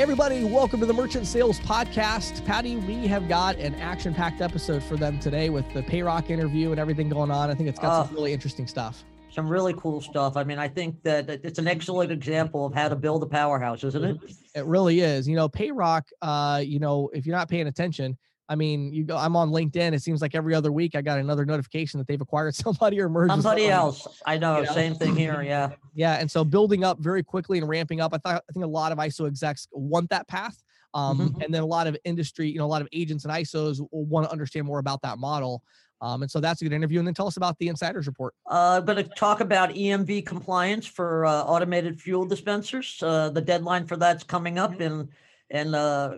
Hey, everybody, welcome to the Merchant Sales Podcast. Patty, we have got an action packed episode for them today with the Payrock interview and everything going on. I think it's got uh, some really interesting stuff. Some really cool stuff. I mean, I think that it's an excellent example of how to build a powerhouse, isn't it? It really is. You know, Payrock, uh, you know, if you're not paying attention, I mean, you go. I'm on LinkedIn. It seems like every other week I got another notification that they've acquired somebody or merged somebody else. I know, you know, same thing here. Yeah, yeah. And so building up very quickly and ramping up. I thought I think a lot of ISO execs want that path, um, mm-hmm. and then a lot of industry, you know, a lot of agents and ISOs will want to understand more about that model. Um, and so that's a good interview. And then tell us about the insiders report. Uh, I'm going to talk about EMV compliance for uh, automated fuel dispensers. Uh, the deadline for that's coming up, mm-hmm. and and uh,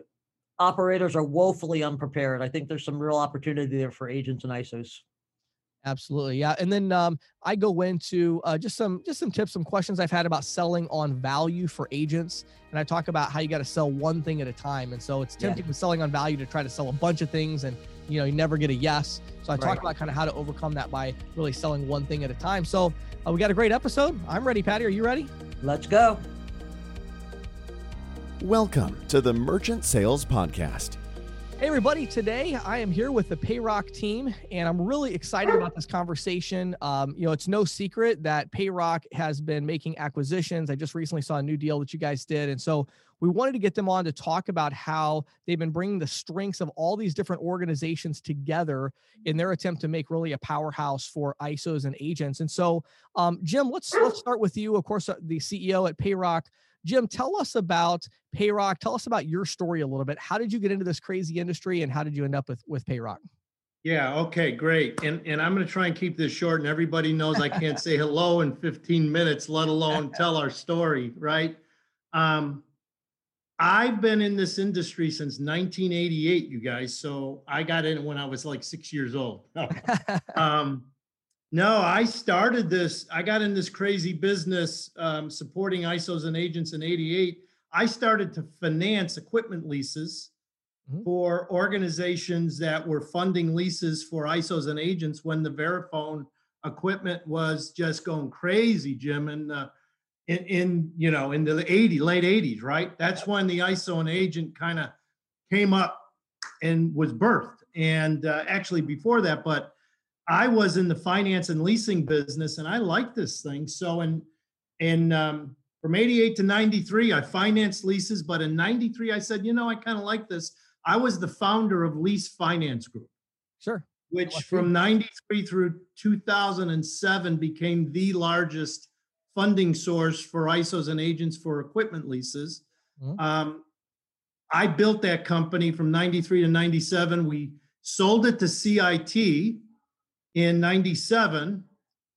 operators are woefully unprepared. I think there's some real opportunity there for agents and ISOs. Absolutely, yeah. And then um, I go into uh, just some just some tips, some questions I've had about selling on value for agents, and I talk about how you got to sell one thing at a time. And so it's tempting yeah. with selling on value to try to sell a bunch of things, and you know you never get a yes. So I talk about kind of how to overcome that by really selling one thing at a time. So uh, we got a great episode. I'm ready, Patty. Are you ready? Let's go. Welcome to the Merchant Sales Podcast. Hey, everybody. Today I am here with the Payrock team, and I'm really excited about this conversation. Um, you know, it's no secret that Payrock has been making acquisitions. I just recently saw a new deal that you guys did. And so we wanted to get them on to talk about how they've been bringing the strengths of all these different organizations together in their attempt to make really a powerhouse for ISOs and agents. And so, um, Jim, let's let's start with you. Of course, uh, the CEO at Payrock. Jim, tell us about Payrock. Tell us about your story a little bit. How did you get into this crazy industry and how did you end up with, with Payrock? Yeah, okay, great. And and I'm going to try and keep this short and everybody knows I can't say hello in 15 minutes, let alone tell our story, right? Um I've been in this industry since 1988, you guys. So I got in when I was like 6 years old. um no, I started this. I got in this crazy business um, supporting ISOs and agents in 88. I started to finance equipment leases mm-hmm. for organizations that were funding leases for ISOs and agents when the Verifone equipment was just going crazy, Jim. And uh, in, in, you know, in the 80, late 80s, right? That's when the ISO and agent kind of came up and was birthed. And uh, actually before that, but I was in the finance and leasing business, and I liked this thing. So, and in um, from '88 to '93, I financed leases. But in '93, I said, you know, I kind of like this. I was the founder of Lease Finance Group. Sure. Which from '93 through 2007 became the largest funding source for ISOs and agents for equipment leases. Mm-hmm. Um, I built that company from 93 to 97. We sold it to CIT, in 97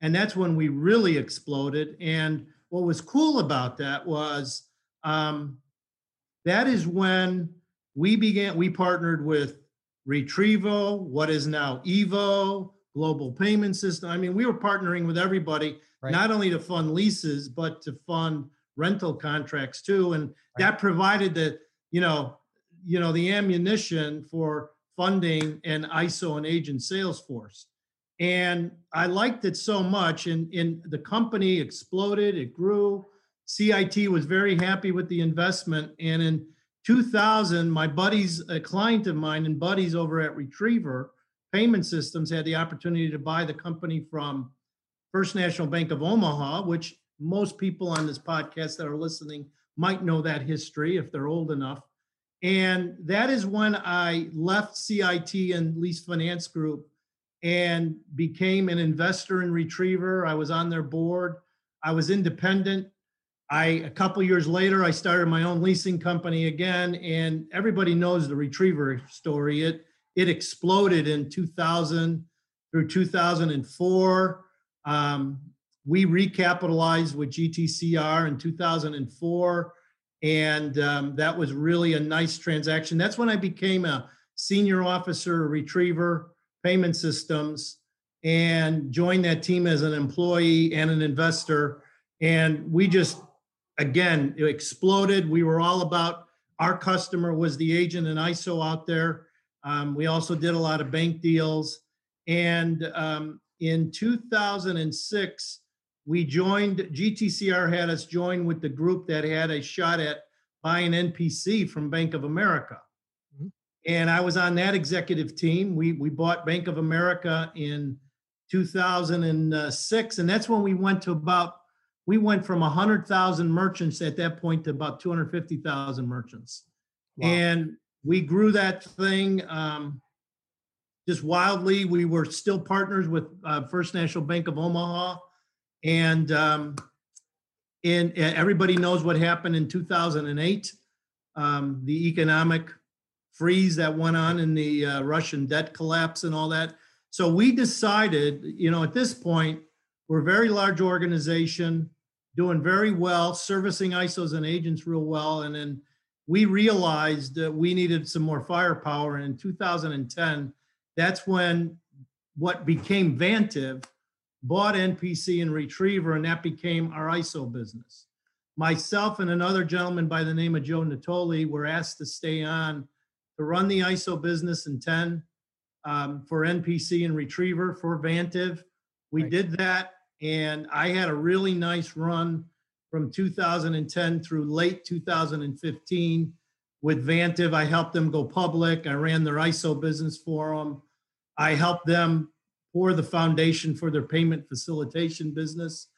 and that's when we really exploded and what was cool about that was um, that is when we began we partnered with retrievo what is now evo global payment system i mean we were partnering with everybody right. not only to fund leases but to fund rental contracts too and right. that provided the you know you know the ammunition for funding and iso and agent sales force and I liked it so much. And, and the company exploded, it grew. CIT was very happy with the investment. And in 2000, my buddies, a client of mine and buddies over at Retriever Payment Systems had the opportunity to buy the company from First National Bank of Omaha, which most people on this podcast that are listening might know that history if they're old enough. And that is when I left CIT and Lease Finance Group and became an investor in Retriever. I was on their board. I was independent. I a couple years later I started my own leasing company again and everybody knows the Retriever story. It it exploded in 2000 through 2004. Um, we recapitalized with GTCR in 2004 and um, that was really a nice transaction. That's when I became a senior officer Retriever payment systems and joined that team as an employee and an investor. And we just, again, it exploded. We were all about our customer was the agent and ISO out there. Um, we also did a lot of bank deals. And um, in 2006, we joined, GTCR had us join with the group that had a shot at buying NPC from Bank of America. And I was on that executive team. We, we bought Bank of America in 2006. And that's when we went to about, we went from 100,000 merchants at that point to about 250,000 merchants. Wow. And we grew that thing um, just wildly. We were still partners with uh, First National Bank of Omaha. And um, and everybody knows what happened in 2008, um, the economic freeze that went on in the uh, Russian debt collapse and all that. So we decided, you know, at this point, we're a very large organization, doing very well, servicing ISOs and agents real well. And then we realized that we needed some more firepower. And in 2010, that's when what became Vantiv bought NPC and Retriever, and that became our ISO business. Myself and another gentleman by the name of Joe Natoli were asked to stay on to run the ISO business in 10 um, for NPC and Retriever for Vantiv. We Right. did that, and I had a really nice run from 2010 through late 2015 with Vantiv. I helped them go public. I ran their ISO business for them. I helped them pour the foundation for their payment facilitation business.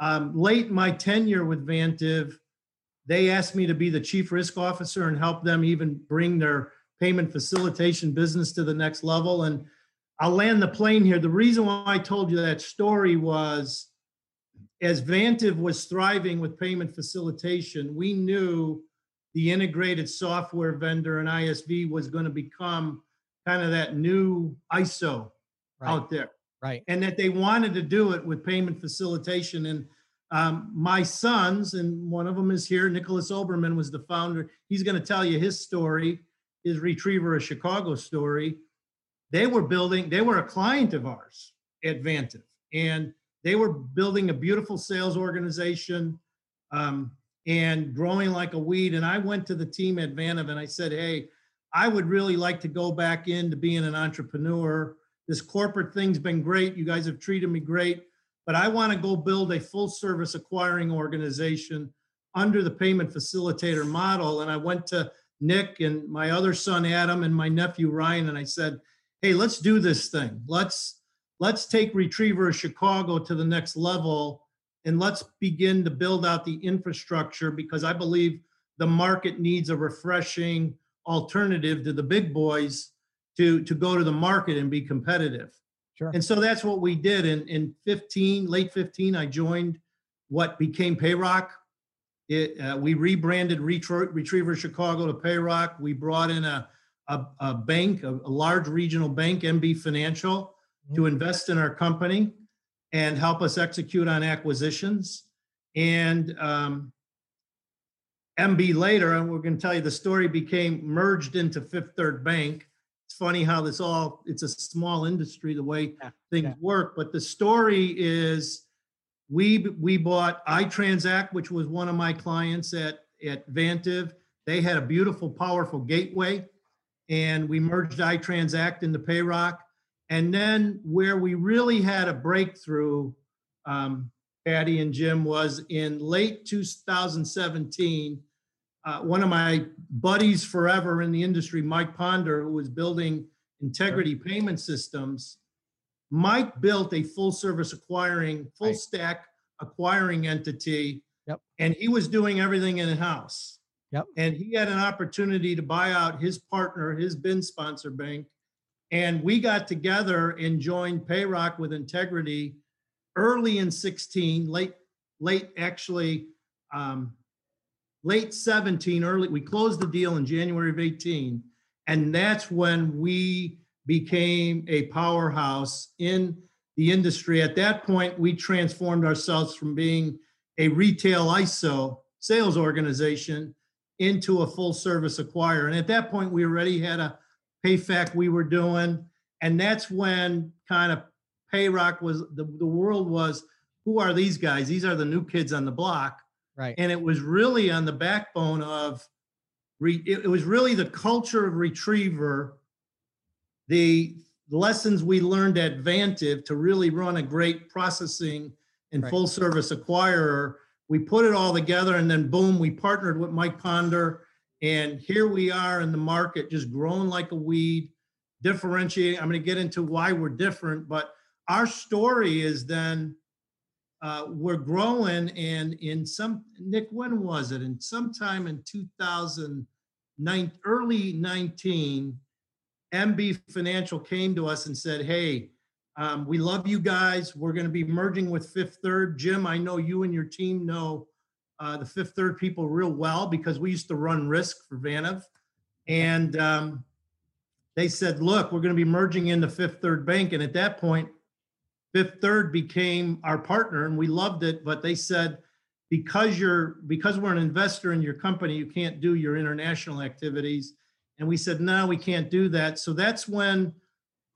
Um, late in my tenure with Vantiv, they asked me to be the chief risk officer and help them even bring their payment facilitation business to the next level. And I'll land the plane here. The reason why I told you that story was as Vantiv was thriving with payment facilitation, we knew the integrated software vendor and ISV was going to become kind of that new ISO Right. out there Right. and that they wanted to do it with payment facilitation. And um, my sons, and one of them is here, Nicholas Oberman was the founder. He's going to tell you his story, his Retriever, a Chicago story. They were building, they were a client of ours at Vantiv, and they were building a beautiful sales organization um, and growing like a weed. And I went to the team at Vantiv and I said, hey, I would really like to go back into being an entrepreneur this corporate thing's been great. You guys have treated me great, but I want to go build a full service acquiring organization under the payment facilitator model. And I went to Nick and my other son Adam and my nephew Ryan and I said, "Hey, let's do this thing. Let's let's take Retriever of Chicago to the next level and let's begin to build out the infrastructure because I believe the market needs a refreshing alternative to the big boys to to go to the market and be competitive. Sure. And so that's what we did. In in 15, late 15, I joined what became Payrock. It, uh, we rebranded Retro, Retriever Chicago to Payrock. We brought in a a, a bank, a, a large regional bank, MB Financial, to invest in our company and help us execute on acquisitions. And um, MB later, and we're going to tell you the story became merged into Fifth Third Bank. It's funny how this all, it's a small industry, the way Yeah, things yeah. work. But the story is we, we bought iTransact, which was one of my clients at, at Vantiv. They had a beautiful, powerful gateway. And we merged iTransact into Payrock. And then where we really had a breakthrough, um, Patty and Jim, was in late 2017. Uh, one of my buddies forever in the industry, Mike Ponder, who was building integrity payment systems, Mike built a full service acquiring, full stack acquiring entity. Yep. And he was doing everything in house. Yep. And he had an opportunity to buy out his partner, his bin sponsor bank. And we got together and joined Payrock with integrity early in 16, late, late actually, um, late 17, early, we closed the deal in January of 18. And that's when we became a powerhouse in the industry. At that point, we transformed ourselves from being a retail ISO sales organization into a full service acquirer. And at that point, we already had a payfac we were doing. And that's when kind of Payrock was the, the world was who are these guys? These are the new kids on the block. Right. And it was really on the backbone of re, it, it was really the culture of retriever, the lessons we learned at Vantiv to really run a great processing and Right. full service acquirer we put it all together and then boom, we partnered with Mike Ponder. And here we are in the market, just growing like a weed, differentiating. I'm going to get into why we're different, but our story is then uh, we're growing. And in some, Nick, when was it? And sometime in 2009, early 19, MB Financial came to us and said, Hey, um, we love you guys. We're going to be merging with Fifth Third. Jim, I know you and your team know uh, the Fifth Third people real well because we used to run risk for Vantiv. And um, they said, look, we're going to be merging into Fifth Third Bank. And at that point, Fifth Third became our partner and we loved it. But they said, because you're because we're an investor in your company, you can't do your international activities. And we said, no, we can't do that. So that's when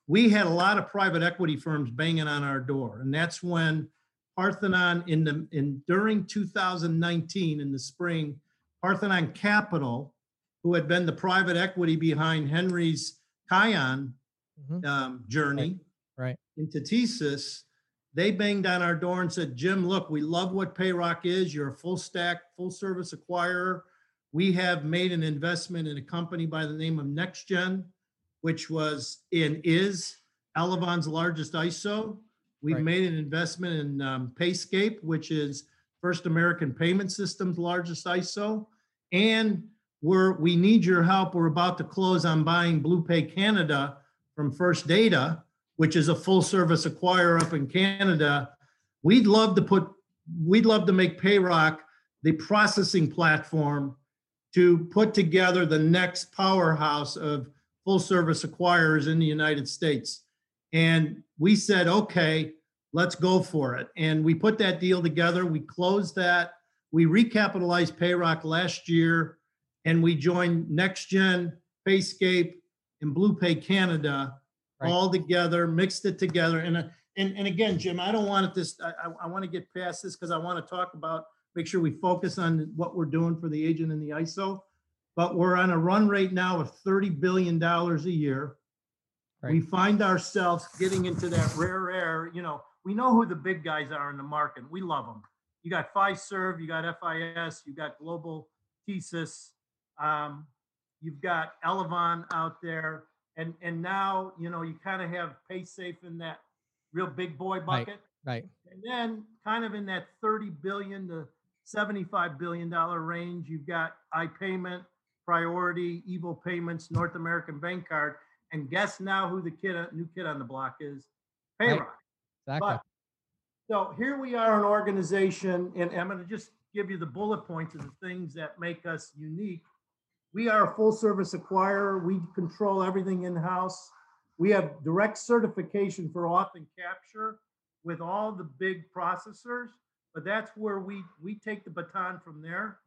we had a lot of private equity firms banging on our door. And that's when Parthenon in the in during 2019 in the spring, Parthenon Capital, who had been the private equity behind Henry's Cayan mm-hmm. um, journey right. right. into TSYS, they banged on our door and said, Jim, look, we love what Payrock is. You're a full stack, full service acquirer. We have made an investment in a company by the name of NextGen which was in is Elavon's largest ISO. We've right. made an investment in um, Payscape, which is First American Payment Systems' largest ISO, and we're we need your help. We're about to close on buying BluePay Canada from First Data, which is a full service acquirer up in Canada. We'd love to put we'd love to make Payrock the processing platform to put together the next powerhouse of full service acquirers in the United States. And we said, okay, let's go for it. And we put that deal together. We closed that. We recapitalized Payrock last year and we joined NextGen, Payscape, and BluePay Canada right. all together, mixed it together. And, uh, and, and again, Jim, I don't want it this, I, I, I want to get past this because I want to talk about, make sure we focus on what we're doing for the agent and the ISO but we're on a run rate now of $30 billion a year. Right. We find ourselves getting into that rare air. You know, we know who the big guys are in the market. We love them. You got Fiserv, you got FIS, you got Global TSYS, um, you've got Elavon out there, and and now you know you kind of have PaySafe in that real big boy bucket, right? right. And then kind of in that 30 billion to 75 billion dollar range, you've got iPayment, Priority, EVO Payments, North American Bancard, and guess now who the kid, new kid on the block is? Payrock. Right. Exactly. But, so here we are, an organization, and I'm going to just give you the bullet points of the things that make us unique. We are a full service acquirer. We control everything in house. We have direct certification for auth and capture with all the big processors, but that's where we we take the baton from there.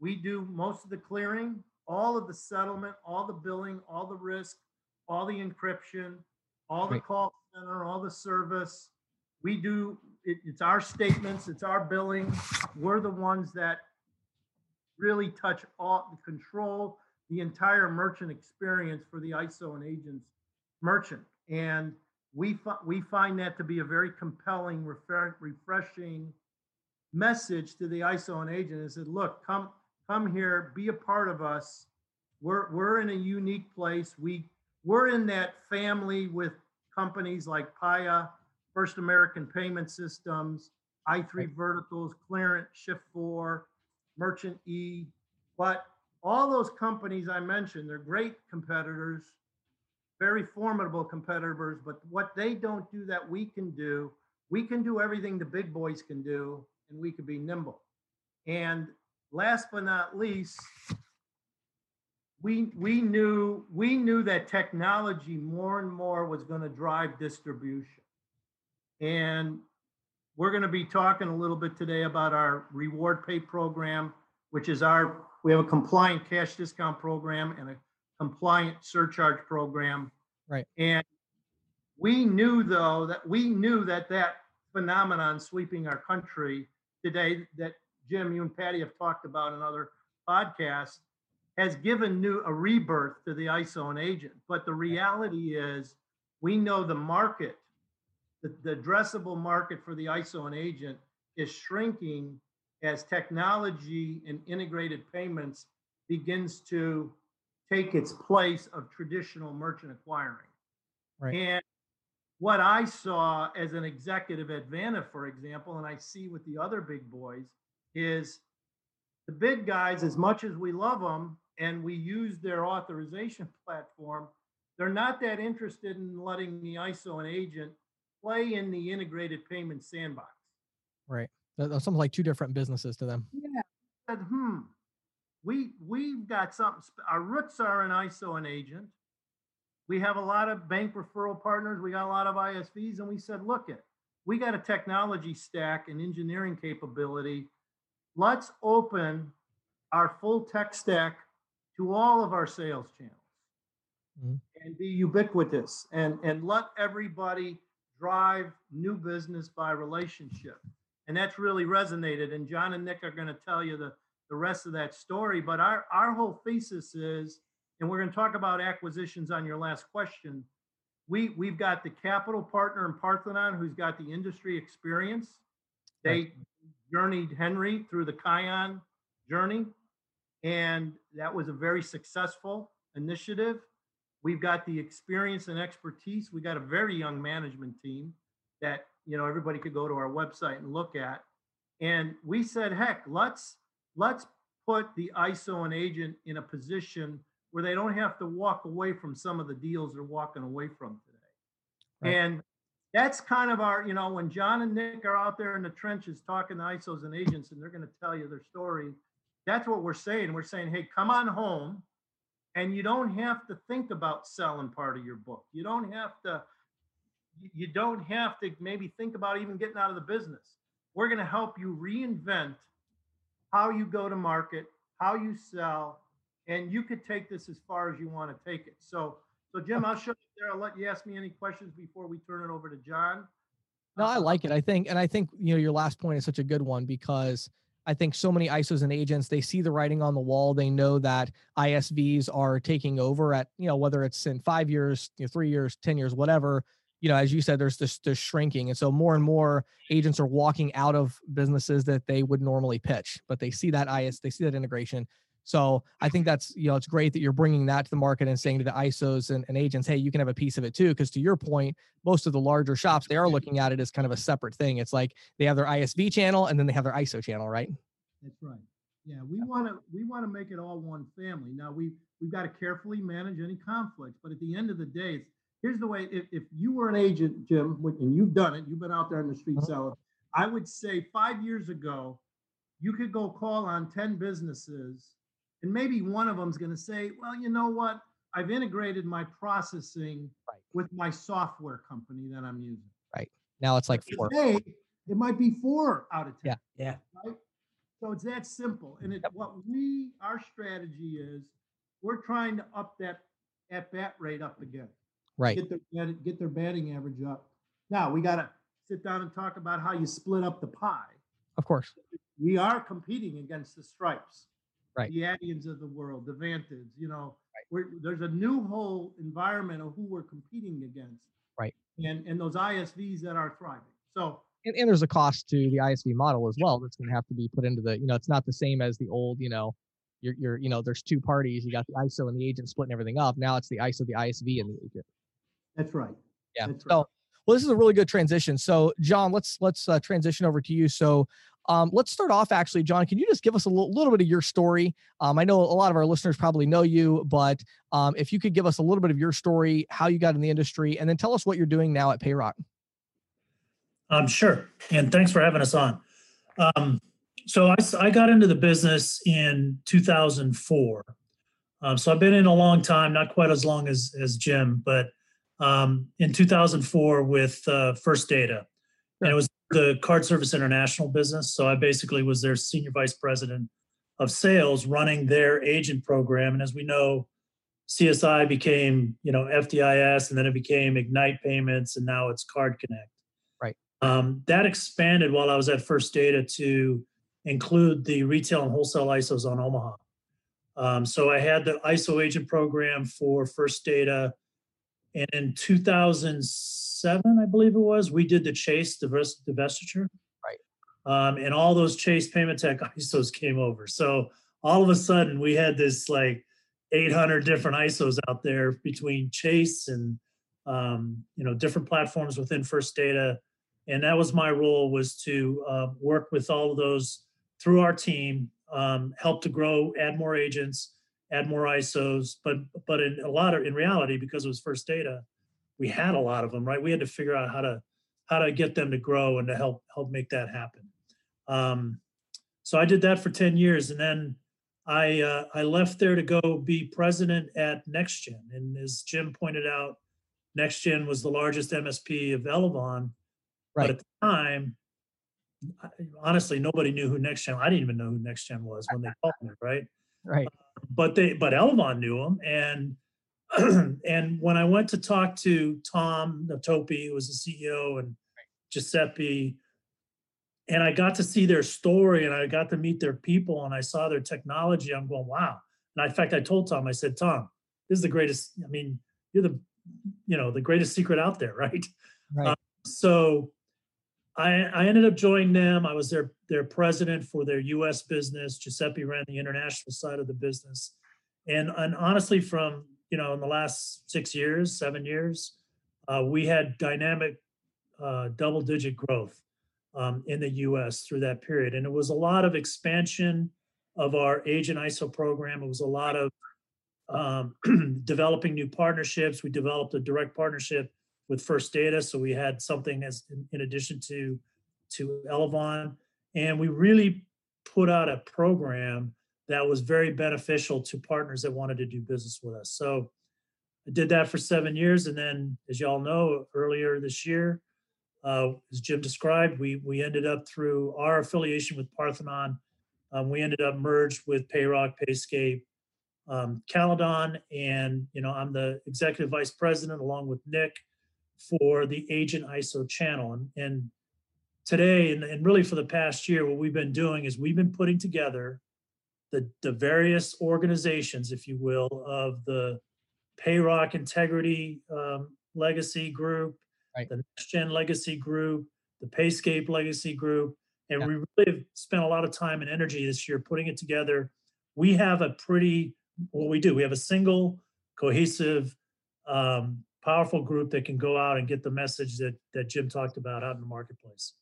We do most of the clearing all of the settlement, all the billing, all the risk, all the encryption, all the call center, all the service. We do, it, it's our statements, it's our billing. We're the ones that really touch all, the control the entire merchant experience for the ISO and agents merchant. And we, fi- we find that to be a very compelling, refer- refreshing message to the ISO and agent. Is said, look, come come here, be a part of us. We're we're in a unique place. We we're in that family with companies like Paya, First American Payment Systems, i3. Verticals, Clearent, Shift4, Merchant E. But all those companies I mentioned, they're great competitors, very formidable competitors. But what they don't do that we can do, we can do everything the big boys can do, and we could be nimble. And last but not least, we we knew we knew that technology more and more was going to drive distribution. And we're going to be talking a little bit today about our reward pay program, which is our we have a compliant cash discount program and a compliant surcharge program. Right. And we knew though that we knew that that phenomenon sweeping our country today that Jim, you and Patty have talked about in other podcasts, has given new a rebirth to the ISO and agent. But the reality is, we know the market, the, the addressable market for the ISO and agent is shrinking as technology and integrated payments begins to take its place of traditional merchant acquiring. Right. And what I saw as an executive at Vanna, for example, and I see with the other big boys, is the big guys, as much as we love them and we use their authorization platform, they're not that interested in letting the ISO and agent play in the integrated payment sandbox. Right. That's something like two different businesses to them. Yeah. Said, hmm, we we've got something. Our roots are an ISO and agent. We have a lot of bank referral partners. We got a lot of ISVs, and we said, look it, we got a technology stack and engineering capability. Let's open our full tech stack to all of our sales channels mm-hmm. and be ubiquitous and, and let everybody drive new business by relationship. And that's really resonated. And John and Nick are going to tell you the, the rest of that story. But our, our whole thesis is, and we're going to talk about acquisitions on your last question. We, we've got the capital partner in Parthenon who's got the industry experience. They journeyed Henry through the Cayan journey, and that was a very successful initiative. We've got the experience and expertise. We got a very young management team that you know everybody could go to our website and look at. And we said, heck, let's let's put the ISO and agent in a position where they don't have to walk away from some of the deals they're walking away from today. Right. And that's kind of our, you know, when John and Nick are out there in the trenches talking to ISOs and agents and they're going to tell you their story, that's what we're saying. We're saying, hey, come on home and you don't have to think about selling part of your book you don't have to you don't have to maybe think about even getting out of the business we're going to help you reinvent how you go to market how you sell and you could take this as far as you want to take it so so jim i'll show you there i'll let you ask me any questions before we turn it over to john no i like it i think and i think you know your last point is such a good one because I think so many ISOs and agents, they see the writing on the wall. They know that ISVs are taking over at, you know, whether it's in five years, you know, three years, 10 years, whatever, you know, as you said, there's this, this shrinking. And so more and more agents are walking out of businesses that they would normally pitch, but they see that IS, they see that integration. So I think that's, you know, it's great that you're bringing that to the market and saying to the ISOs and, and agents, hey, you can have a piece of it too. Because to your point, most of the larger shops, they are looking at it as kind of a separate thing. It's like they have their ISV channel and then they have their ISO channel, right? That's right. Yeah, we want to we want to make it all one family. Now we we've got to carefully manage any conflicts, but at the end of the day, here's the way. If, if you were an agent, Jim, and you've done it, you've been out there in the street uh-huh. selling. I would say five years ago, you could go call on ten businesses and maybe one of them is going to say, well, you know what? I've integrated my processing right. with my software company that I'm using. Right. Now it's like four. Today, it might be four out of 10. Yeah. Yeah. Right. So it's that simple. And it, what we, our strategy is we're trying to up that at bat rate up again. Right. Get their, get their batting average up. Now we got to sit down and talk about how you split up the pie. Of course. We are competing against the stripes right. the Adyens of the world, the Vantage, you know, right. there's a new whole environment of who we're competing against. Right. And and those ISVs that are thriving. So and, and there's a cost to the ISV model as well that's going to have to be put into the, you know, it's not the same as the old, you know, you're, you're, you know, there's two parties. You got the ISO and the agent splitting everything up. Now it's the ISO, the ISV, and the agent. That's right. Yeah. That's so, well, this is a really good transition. So, John, let's let's uh, transition over to you. So, um, let's start off actually, John. Can you just give us a little, little bit of your story? Um, I know a lot of our listeners probably know you, but um, if you could give us a little bit of your story, how you got in the industry, and then tell us what you're doing now at Payrock. Um, sure. And thanks for having us on. Um, so I, I got into the business in 2004. Um, so I've been in a long time, not quite as long as, as Jim, but um, in 2004 with uh, First Data. And it was the Card Service International business. So I basically was their senior vice president of sales running their agent program. And as we know, CSI became, you know, FDIS and then it became Ignite Payments and now it's Card Connect. Right. Um, that expanded while I was at First Data to include the retail and wholesale ISOs on Omaha. Um, so I had the ISO agent program for First Data. And in 2007, I believe it was, we did the Chase divestiture. Right. um, and all those Chase Payment Tech ISOs came over. So all of a sudden, we had this like 800 different ISOs out there between Chase and um, you know different platforms within First Data, and that was my role was to uh, work with all of those through our team, um, help to grow, add more agents, add more ISOs. But but in a lot of in reality, because it was First Data, we had a lot of them. Right, we had to figure out how to how to get them to grow and to help help make that happen. Um, so I did that for 10 years, and then I uh, I left there to go be president at NextGen. And as Jim pointed out, NextGen was the largest MSP of Elavon, Right. but at the time, honestly, nobody knew who NextGen. I didn't even know who NextGen was when they called me, right? Right. but they but Elavon knew them, and and when I went to talk to Tom Natopi, who was the CEO, and Giuseppe, and I got to see their story and I got to meet their people and I saw their technology, I'm going, wow. And in fact, I told Tom, I said, Tom, this is the greatest. I mean, you're the, you know, the greatest secret out there, right? Right. Um, so I, I ended up joining them. I was their their president for their U.S. business. Giuseppe ran the international side of the business, and and honestly, from you know in the last six years, seven years, uh, we had dynamic uh, double digit growth um, in the U.S. through that period, and it was a lot of expansion of our agent ISO program. It was a lot of um, developing new partnerships. We developed a direct partnership with First Data, so we had something as in, in addition to to Elavon, and we really put out a program that was very beneficial to partners that wanted to do business with us. So I did that for seven years, and then, as y'all know, earlier this year, uh, as Jim described, we we ended up through our affiliation with Parthenon, um, we ended up merged with Payrock, Payscape, um, Caledon, and you know I'm the executive vice president along with Nick for the agent ISO channel. And, and today, and, and really for the past year, what we've been doing is we've been putting together the, the various organizations, if you will, of the Payrock Integrity um, Legacy Group, Right. the Next Gen Legacy Group, the Payscape Legacy Group. And Yeah. we really have spent a lot of time and energy this year putting it together. We have a pretty, what we do, we have a single cohesive um, powerful group that can go out and get the message that that Jim talked about out in the marketplace.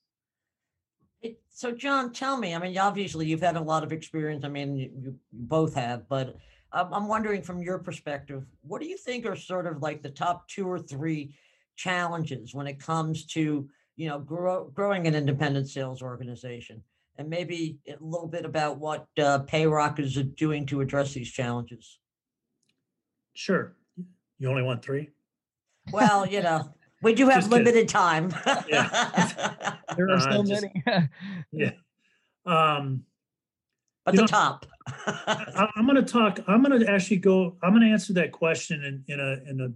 It- So John, tell me, I mean, obviously you've had a lot of experience. I mean, you, you both have, but I'm, I'm wondering from your perspective, what do you think are sort of like the top two or three challenges when it comes to, you know, grow, growing an independent sales organization? And maybe a little bit about what uh, Payrock is doing to address these challenges. Sure. You only want three? Well, you know, we do have Just kidding. limited time. There are Uh, so just- many. Yeah. Um, But You the know- top. I, I'm going to talk. I'm going to actually go. I'm going to answer that question in in a in a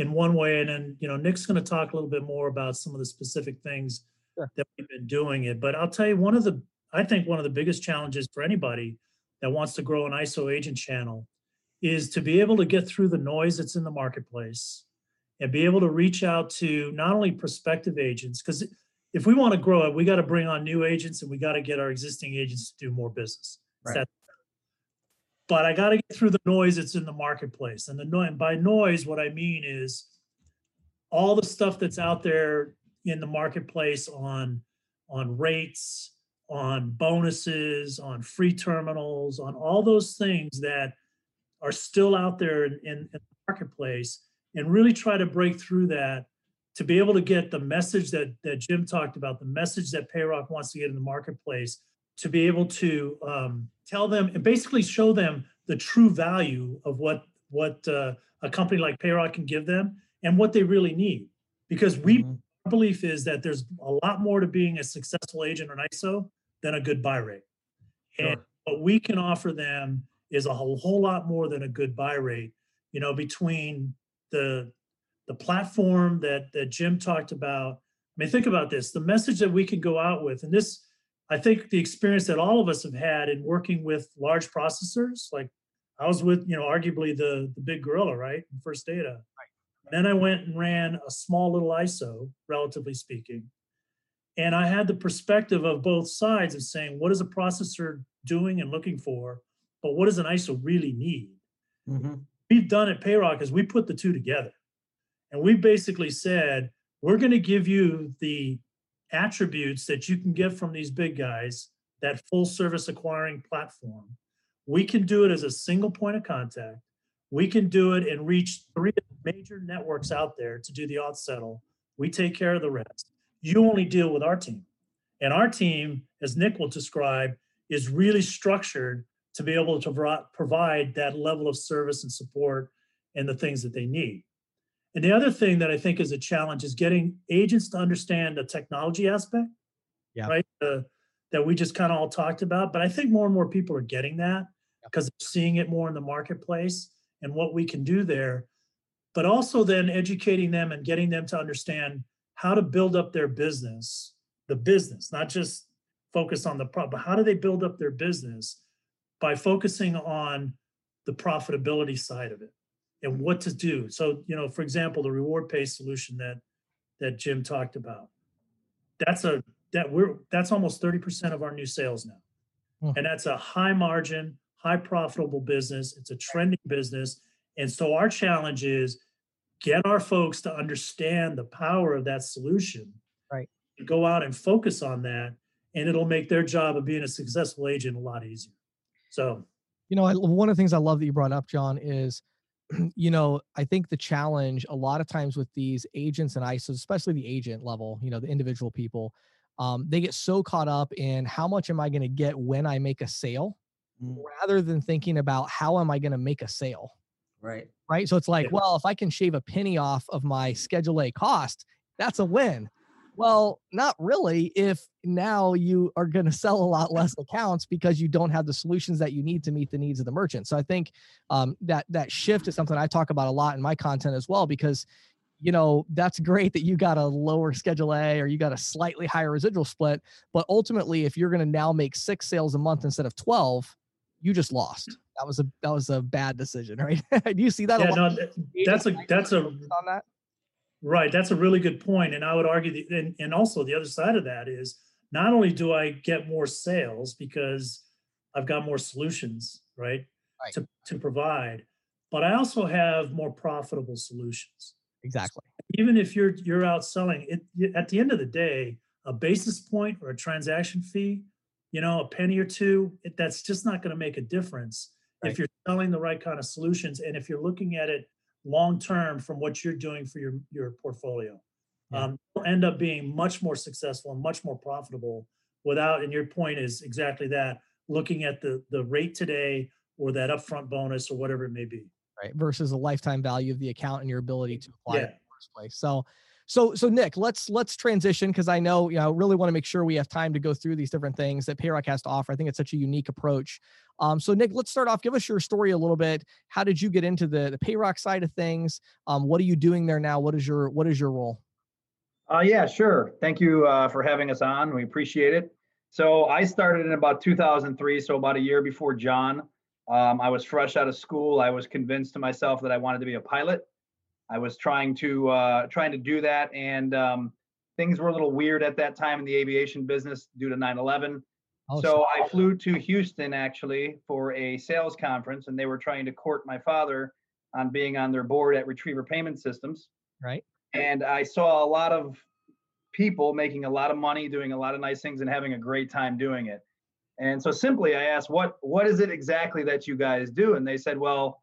in one way, and then you know Nick's going to talk a little bit more about some of the specific things Sure. that we've been doing it. But I'll tell you one of the I think one of the biggest challenges for anybody that wants to grow an ISO agent channel is to be able to get through the noise that's in the marketplace and be able to reach out to not only prospective agents because if we want to grow it, we got to bring on new agents and we got to get our existing agents to do more business. Right. but I got to get through the noise that's in the marketplace. And the noise, by noise, what I mean is all the stuff that's out there in the marketplace on on rates, on bonuses, on free terminals, on all those things that are still out there in, in, in the marketplace, and really try to break through that to be able to get the message that that Jim talked about, the message that Payrock wants to get in the marketplace, to be able to um, tell them and basically show them the true value of what what uh, a company like Payrock can give them and what they really need. Because we Mhm. our belief is that there's a lot more to being a successful agent or ISO than a good buy rate. And Sure. what we can offer them is a whole, whole lot more than a good buy rate. You know, between the the platform that that Jim talked about. I mean, think about this: the message that we can go out with, and this, I think, the experience that all of us have had in working with large processors. Like I was with, you know, arguably the the big gorilla, right, First Data. Right. Then I went and ran a small little ISO, relatively speaking. And I had the perspective of both sides of saying, what is a processor doing and looking for? But what does an ISO really need? Mm-hmm. We've done at Payrock is we put the two together. And we basically said, we're going to give you the attributes that you can get from these big guys, that full service acquiring platform. We can do it as a single point of contact. We can do it and reach three major networks out there to do the auth settle. We take care of the rest. You only deal with our team. And our team, as Nick will describe, is really structured to be able to provide that level of service and support and the things that they need. And the other thing that I think is a challenge is getting agents to understand the technology aspect, yeah. right? Uh, that we just kind of all talked about. But I think more and more people are getting that because they're seeing it more in the marketplace and what we can do there. But also then educating them and getting them to understand how to build up their business, the business, not just focus on the problem, but how do they build up their business by focusing on the profitability side of it and what to do. So, you know, for example, the reward pay solution that that Jim talked about. That's a that we're that's almost 30% of our new sales now. Hmm. And that's a high margin, high profitable business. It's a trending business. And so our challenge is get our folks to understand the power of that solution. Right. Go out and focus on that and it'll make their job of being a successful agent a lot easier. So, you know, I, one of the things I love that you brought up, John, is you know, I think the challenge a lot of times with these agents and ISOs, especially the agent level, you know, the individual people, um, they get so caught up in how much am I going to get when I make a sale mm. rather than thinking about how am I going to make a sale. Right. Right. So it's like, yeah. well, if I can shave a penny off of my schedule A cost, that's a win. Well, not really if now you are going to sell a lot less accounts because you don't have the solutions that you need to meet the needs of the merchant. So I think um, that that shift is something I talk about a lot in my content as well because you know that's great that you got a lower schedule A or you got a slightly higher residual split, but ultimately if you're going to now make 6 sales a month instead of 12, you just lost. That was a that was a bad decision, right? Do you see that? Yeah, no, that's a that's a on that. Right, that's a really good point, and I would argue that, and, and also the other side of that is not only do I get more sales because I've got more solutions, right, right. to to provide, but I also have more profitable solutions. Exactly. So even if you're you're out selling it, at the end of the day, a basis point or a transaction fee, you know, a penny or two, it, that's just not going to make a difference right. if you're selling the right kind of solutions and if you're looking at it long term from what you're doing for your your portfolio. Yeah. Um, will end up being much more successful and much more profitable without. And your point is exactly that: looking at the the rate today or that upfront bonus or whatever it may be. Right. Versus the lifetime value of the account and your ability to apply yeah. it in the first place. So so so Nick, let's let's transition because I know you know really want to make sure we have time to go through these different things that Payrock has to offer. I think it's such a unique approach. Um, so Nick, let's start off. Give us your story a little bit. How did you get into the the Payrock side of things? Um, what are you doing there now? What is your what is your role? Uh, yeah, sure. Thank you uh, for having us on. We appreciate it. So I started in about 2003, so about a year before John. Um, I was fresh out of school. I was convinced to myself that I wanted to be a pilot. I was trying to uh, trying to do that, and um, things were a little weird at that time in the aviation business due to 9/11. Oh, so I flew to Houston actually for a sales conference, and they were trying to court my father on being on their board at Retriever Payment Systems. Right. And I saw a lot of people making a lot of money, doing a lot of nice things, and having a great time doing it. And so simply, I asked, "What what is it exactly that you guys do?" And they said, "Well,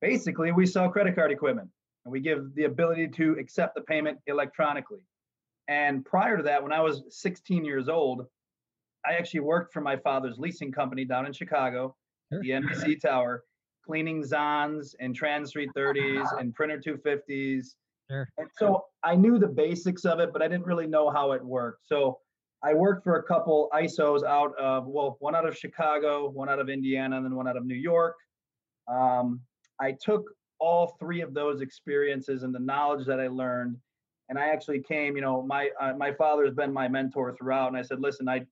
basically, we sell credit card equipment." and we give the ability to accept the payment electronically. And prior to that, when I was 16 years old, I actually worked for my father's leasing company down in Chicago, sure. the NBC Tower, cleaning Zons and Tranz 330s and printer 250s. Sure. And so I knew the basics of it, but I didn't really know how it worked. So I worked for a couple ISOs out of, well, one out of Chicago, one out of Indiana, and then one out of New York. Um, I took all three of those experiences and the knowledge that I learned. And I actually came, you know, my uh, my father has been my mentor throughout, and I said, listen, I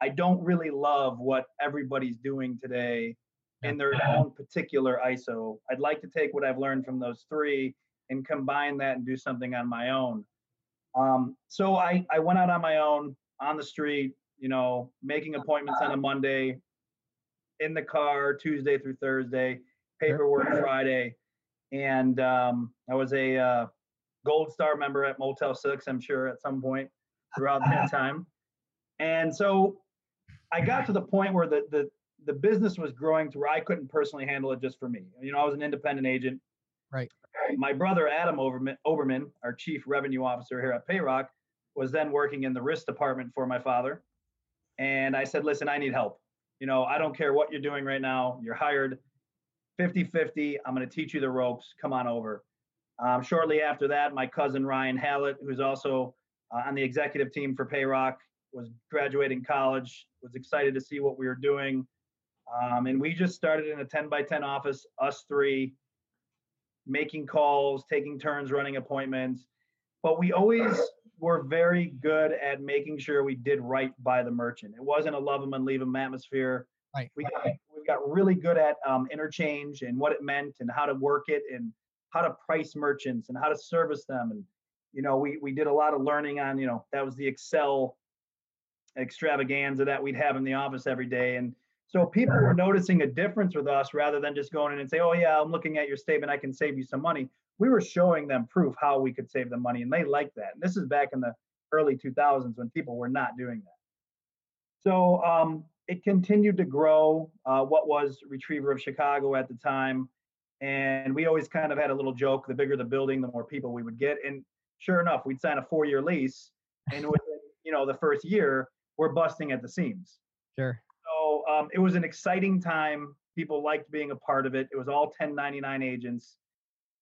I don't really love what everybody's doing today in their own particular ISO. I'd like to take what I've learned from those three and combine that and do something on my own. Um, so I, I went out on my own on the street, you know, making appointments on a Monday, in the car Tuesday through Thursday, paperwork Friday, and um, I was a uh, Gold Star member at Motel Six. I'm sure at some point throughout that time, and so I got to the point where the the the business was growing to where I couldn't personally handle it just for me. You know, I was an independent agent. Right. My brother Adam Oberman, Oberman, our chief revenue officer here at Payroc, was then working in the risk department for my father. And I said, listen, I need help. You know, I don't care what you're doing right now. You're hired 50 50. I'm going to teach you the ropes. Come on over. Um, shortly after that, my cousin Ryan Hallett, who's also uh, on the executive team for Payroc, was graduating college, was excited to see what we were doing. Um, and we just started in a 10 by 10 office, us three, making calls, taking turns running appointments. But we always were very good at making sure we did right by the merchant. It wasn't a love them and leave them atmosphere. Right. We got, we got really good at um, interchange and what it meant and how to work it and how to price merchants and how to service them. And, you know, we, we did a lot of learning on, you know, that was the Excel extravaganza that we'd have in the office every day. And so people were noticing a difference with us rather than just going in and say, "Oh yeah, I'm looking at your statement. I can save you some money." We were showing them proof how we could save them money, and they liked that. And this is back in the early 2000s when people were not doing that. So um, it continued to grow. Uh, what was Retriever of Chicago at the time, and we always kind of had a little joke: the bigger the building, the more people we would get. And sure enough, we'd sign a four-year lease, and within you know the first year, we're busting at the seams. Sure So um, it was an exciting time. People liked being a part of it. It was all 1099 agents.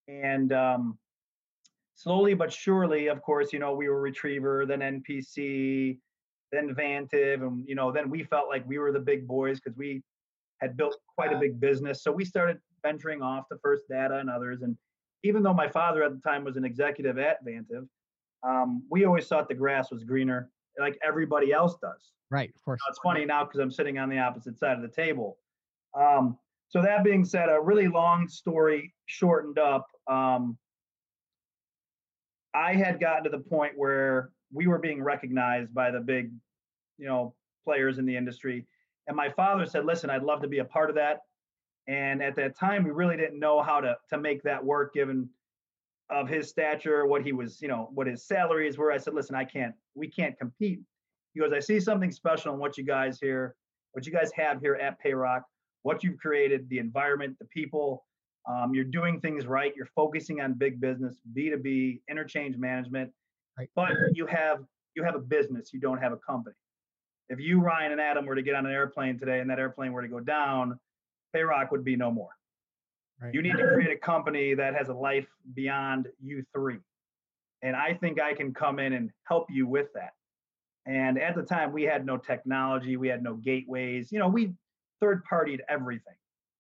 And um, slowly but surely, of course, you know, we were Retriever, then NPC, then Vantiv. And, you know, then we felt like we were the big boys because we had built quite a big business. So we started venturing off to First Data and others. And even though my father at the time was an executive at Vantiv, um, we always thought the grass was greener like everybody else does. Right, of course. Now, it's funny now because I'm sitting on the opposite side of the table. Um, so that being said, a really long story shortened up. Um, I had gotten to the point where we were being recognized by the big, you know, players in the industry. And my father said, "Listen, I'd love to be a part of that." And at that time, we really didn't know how to to make that work, given of his stature, what he was, you know, what his salaries were. I said, listen, I can't, we can't compete. He goes, I see something special in what you guys here, what you guys have here at Payroc, what you've created, the environment, the people. Um, you're doing things right. You're focusing on big business, B2B, interchange management. But you have you have a business. You don't have a company. If you, Ryan, and Adam were to get on an airplane today and that airplane were to go down, Payroc would be no more. Right. You need to create a company that has a life beyond you three. And I think I can come in and help you with that. And at the time, we had no technology, we had no gateways. You know, we third partied everything.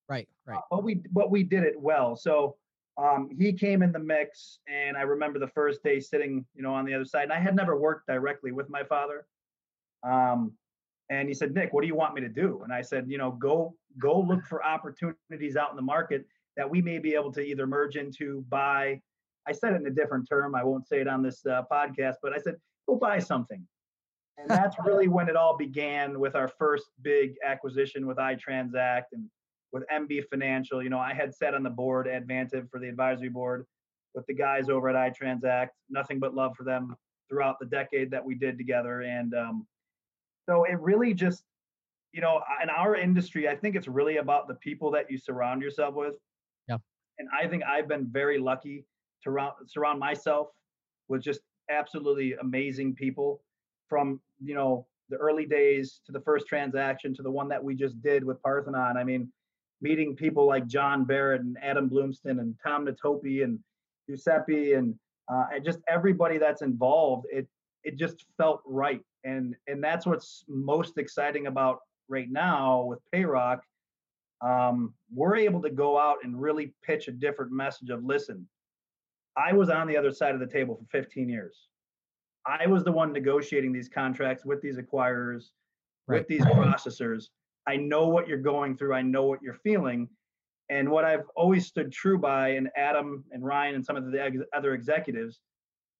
Right, right. but we but we did it well. So um, he came in the mix, and I remember the first day sitting, you know, on the other side. And I had never worked directly with my father. Um, and he said, Nick, what do you want me to do? And I said, you know, go go look for opportunities out in the market that we may be able to either merge into, buy. I said it in a different term. I won't say it on this uh, podcast, but I said, go buy something. And that's really when it all began with our first big acquisition with iTransact and with MB Financial. You know, I had sat on the board at Vantiv for the advisory board with the guys over at iTransact. Nothing but love for them throughout the decade that we did together. And um, so it really just, you know, in our industry, I think it's really about the people that you surround yourself with. And I think I've been very lucky to surround, surround myself with just absolutely amazing people from, you know, the early days to the first transaction to the one that we just did with Parthenon. I mean, meeting people like John Barrett and Adam Bloomston and Tom Natopi and Giuseppe and uh, and just everybody that's involved. It it just felt right, and and that's what's most exciting about right now with Payroc um, we're able to go out and really pitch a different message of listen, I was on the other side of the table for 15 years. I was the one negotiating these contracts with these acquirers, right. with these processors. I know what you're going through. I know what you're feeling. And what I've always stood true by, and Adam and Ryan and some of the other executives,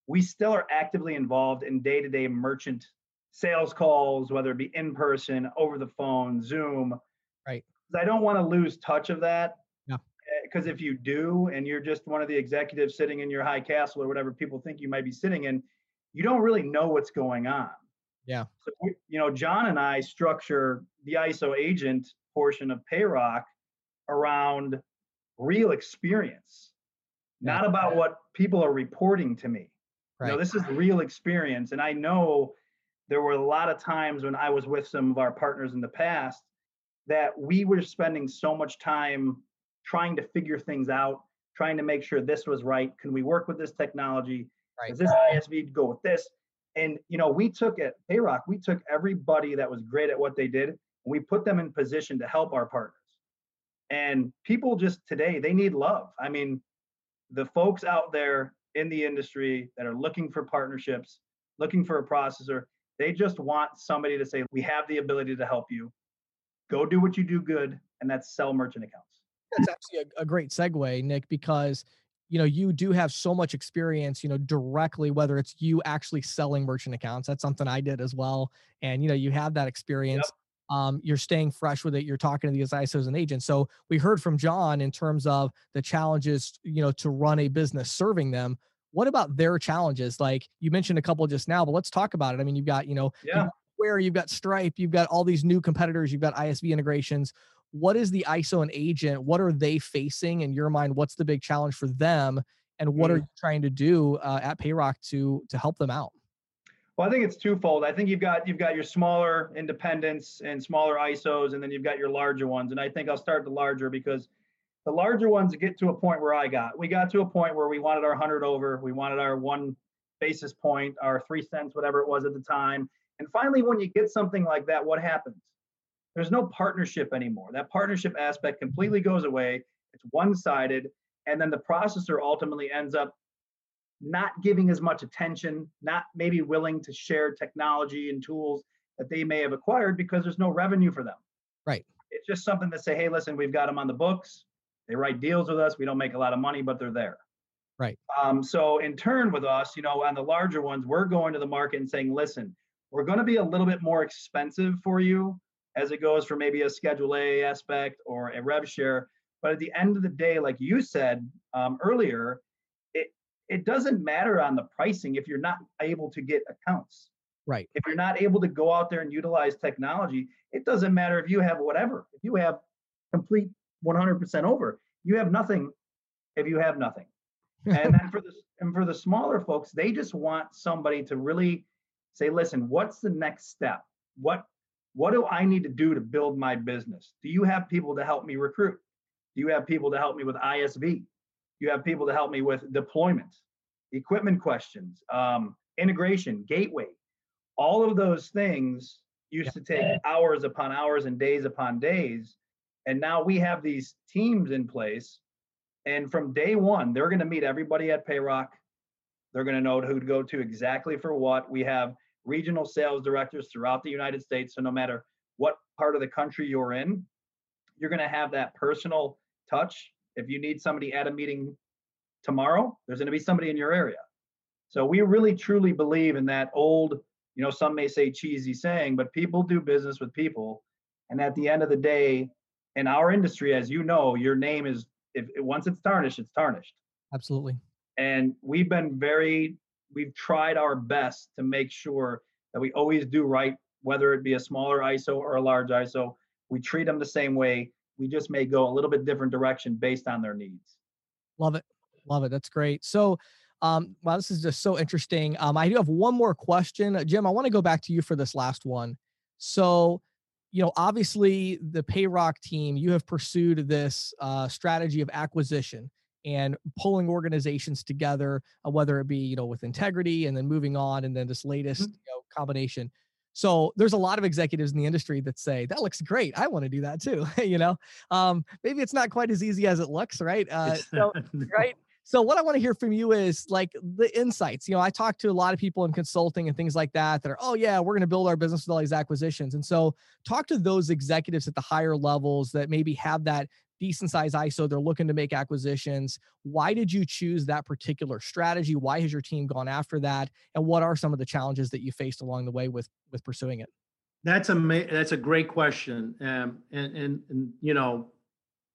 we still are actively involved in day-to-day merchant sales calls, whether it be in person, over the phone, Zoom. Right. I don't want to lose touch of that. Because eh, if you do, and you're just one of the executives sitting in your high castle or whatever people think you might be sitting in, you don't really know what's going on. Yeah. So, you know, John and I structure the ISO agent portion of Payroc around real experience, yeah. not about what people are reporting to me. Right. You know, this is real experience. And I know there were a lot of times when I was with some of our partners in the past that we were spending so much time trying to figure things out, trying to make sure this was right. Can we work with this technology? Right. Does this ISV go with this? And you know, we took at Payroc, we took everybody that was great at what they did, and we put them in position to help our partners. And people just today, they need love. I mean, the folks out there in the industry that are looking for partnerships, looking for a processor, they just want somebody to say, We have the ability to help you. Go do what you do good, and that's sell merchant accounts. That's actually a, a great segue, Nick, because you know you do have so much experience you know directly whether it's you actually selling merchant accounts that's something i did as well and you know you have that experience yep. um, you're staying fresh with it you're talking to these isos and agents. So we heard from john in terms of the challenges you know to run a business serving them. What about their challenges? Like you mentioned a couple just now but let's talk about it. I mean you've got you know yeah. Where you've got stripe you've got all these new competitors you've got isv integrations what is the iso and agent what are they facing in your mind what's the big challenge for them and what mm. are you trying to do uh, at payroc to to help them out well, I think it's twofold. I think you've got you've got your smaller independents and smaller ISOs, and then you've got your larger ones. And I think I'll start the larger because the larger ones get to a point where I got. We got to a point where we wanted our hundred over, we wanted our one basis point, our three cents, whatever it was at the time. And finally, when you get something like that, what happens? There's no partnership anymore. That partnership aspect completely goes away. It's one-sided, and then the processor ultimately ends up not giving as much attention, not maybe willing to share technology and tools that they may have acquired because there's no revenue for them. Right. It's just something to say, hey, listen, we've got them on the books. They write deals with us. We don't make a lot of money, but they're there. Right. Um, so in turn with us, you know, on the larger ones, we're going to the market and saying, listen, we're going to be a little bit more expensive for you as it goes for maybe a Schedule A aspect or a rev share. But at the end of the day, like you said um, earlier, it it doesn't matter on the pricing if you're not able to get accounts. Right. If you're not able to go out there and utilize technology, it doesn't matter if you have whatever. If you have complete 100% over, you have nothing if you have nothing. and then for the and for the smaller folks, they just want somebody to really say, "Listen, what's the next step? What what do I need to do to build my business? Do you have people to help me recruit? Do you have people to help me with ISV? You have people to help me with deployment, equipment questions, um, integration, gateway. All of those things used to take hours upon hours and days upon days. And now we have these teams in place. And from day one, they're going to meet everybody at Payroc. They're going to know who to go to exactly for what. We have regional sales directors throughout the United States. So no matter what part of the country you're in, you're going to have that personal touch if you need somebody at a meeting tomorrow, there's going to be somebody in your area. So we really truly believe in that old, you know, some may say cheesy saying, but people do business with people. And at the end of the day, in our industry, as you know, your name is if once it's tarnished, it's tarnished. Absolutely. And we've been very, we've tried our best to make sure that we always do right, whether it be a smaller ISO or a large ISO. We treat them the same way. We just may go a little bit different direction based on their needs. Love it. Love it. That's great. So, um, wow, this is just so interesting. Um, I do have one more question. Jim, I want to go back to you for this last one. So, you know, obviously the Payroc team, you have pursued this uh, strategy of acquisition and pulling organizations together, uh, whether it be, you know, with integrity and then moving on and then this latest mm-hmm. you know, combination. So there's a lot of executives in the industry that say that looks great. I want to do that too. you know, um, maybe it's not quite as easy as it looks, right? Uh, so, right. So what I want to hear from you is like the insights. You know, I talk to a lot of people in consulting and things like that that are, oh yeah, we're going to build our business with all these acquisitions. And so talk to those executives at the higher levels that maybe have that decent size ISO. They're looking to make acquisitions. Why did you choose that particular strategy? Why has your team gone after that? And what are some of the challenges that you faced along the way with with pursuing it? That's a that's a great question, um, and and and you know,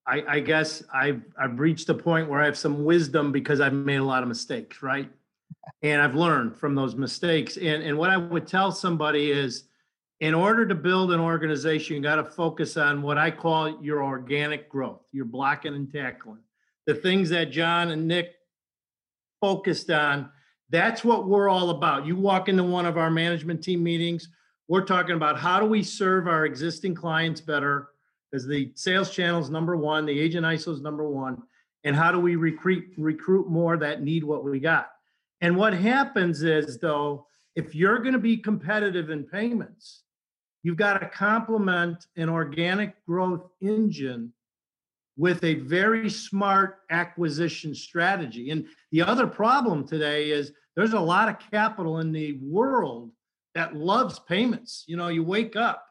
I, I guess I've I've reached a point where I have some wisdom because I've made a lot of mistakes, right? And I've learned from those mistakes. And and what I would tell somebody is, in order to build an organization, you got to focus on what I call your organic growth, your blocking and tackling, the things that John and Nick focused on. That's what we're all about. You walk into one of our management team meetings, we're talking about how do we serve our existing clients better because the sales channel is number one, the agent ISO is number one, and how do we recruit recruit more that need what we got? And what happens is though, if you're going to be competitive in payments, You've got to complement an organic growth engine with a very smart acquisition strategy. And the other problem today is there's a lot of capital in the world that loves payments. You know, you wake up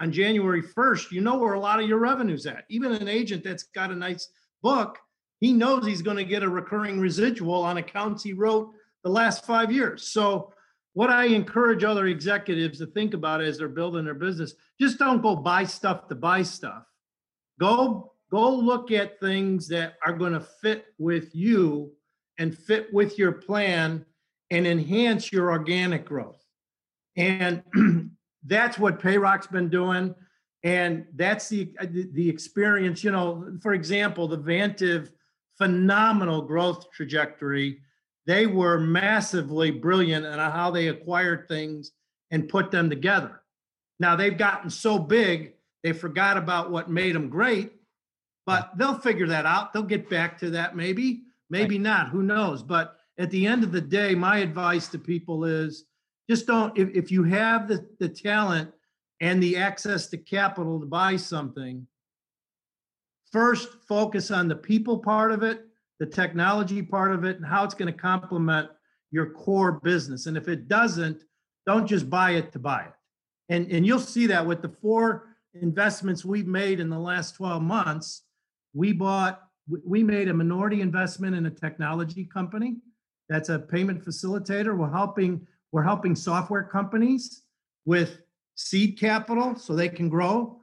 on January 1st, you know where a lot of your revenue's at. Even an agent that's got a nice book, he knows he's going to get a recurring residual on accounts he wrote the last five years. So what I encourage other executives to think about as they're building their business, just don't go buy stuff to buy stuff. Go go look at things that are going to fit with you and fit with your plan and enhance your organic growth. And that's what Payroc's been doing. And that's the the experience, you know, for example, the Vantiv phenomenal growth trajectory they were massively brilliant in how they acquired things and put them together. Now they've gotten so big, they forgot about what made them great, but they'll figure that out. They'll get back to that maybe, maybe not, who knows. But at the end of the day, my advice to people is just don't, if, if you have the, the talent and the access to capital to buy something, first focus on the people part of it the technology part of it and how it's going to complement your core business. And if it doesn't, don't just buy it to buy it. And, and you'll see that with the four investments we've made in the last 12 months. We bought, we made a minority investment in a technology company that's a payment facilitator. We're helping, we're helping software companies with seed capital so they can grow.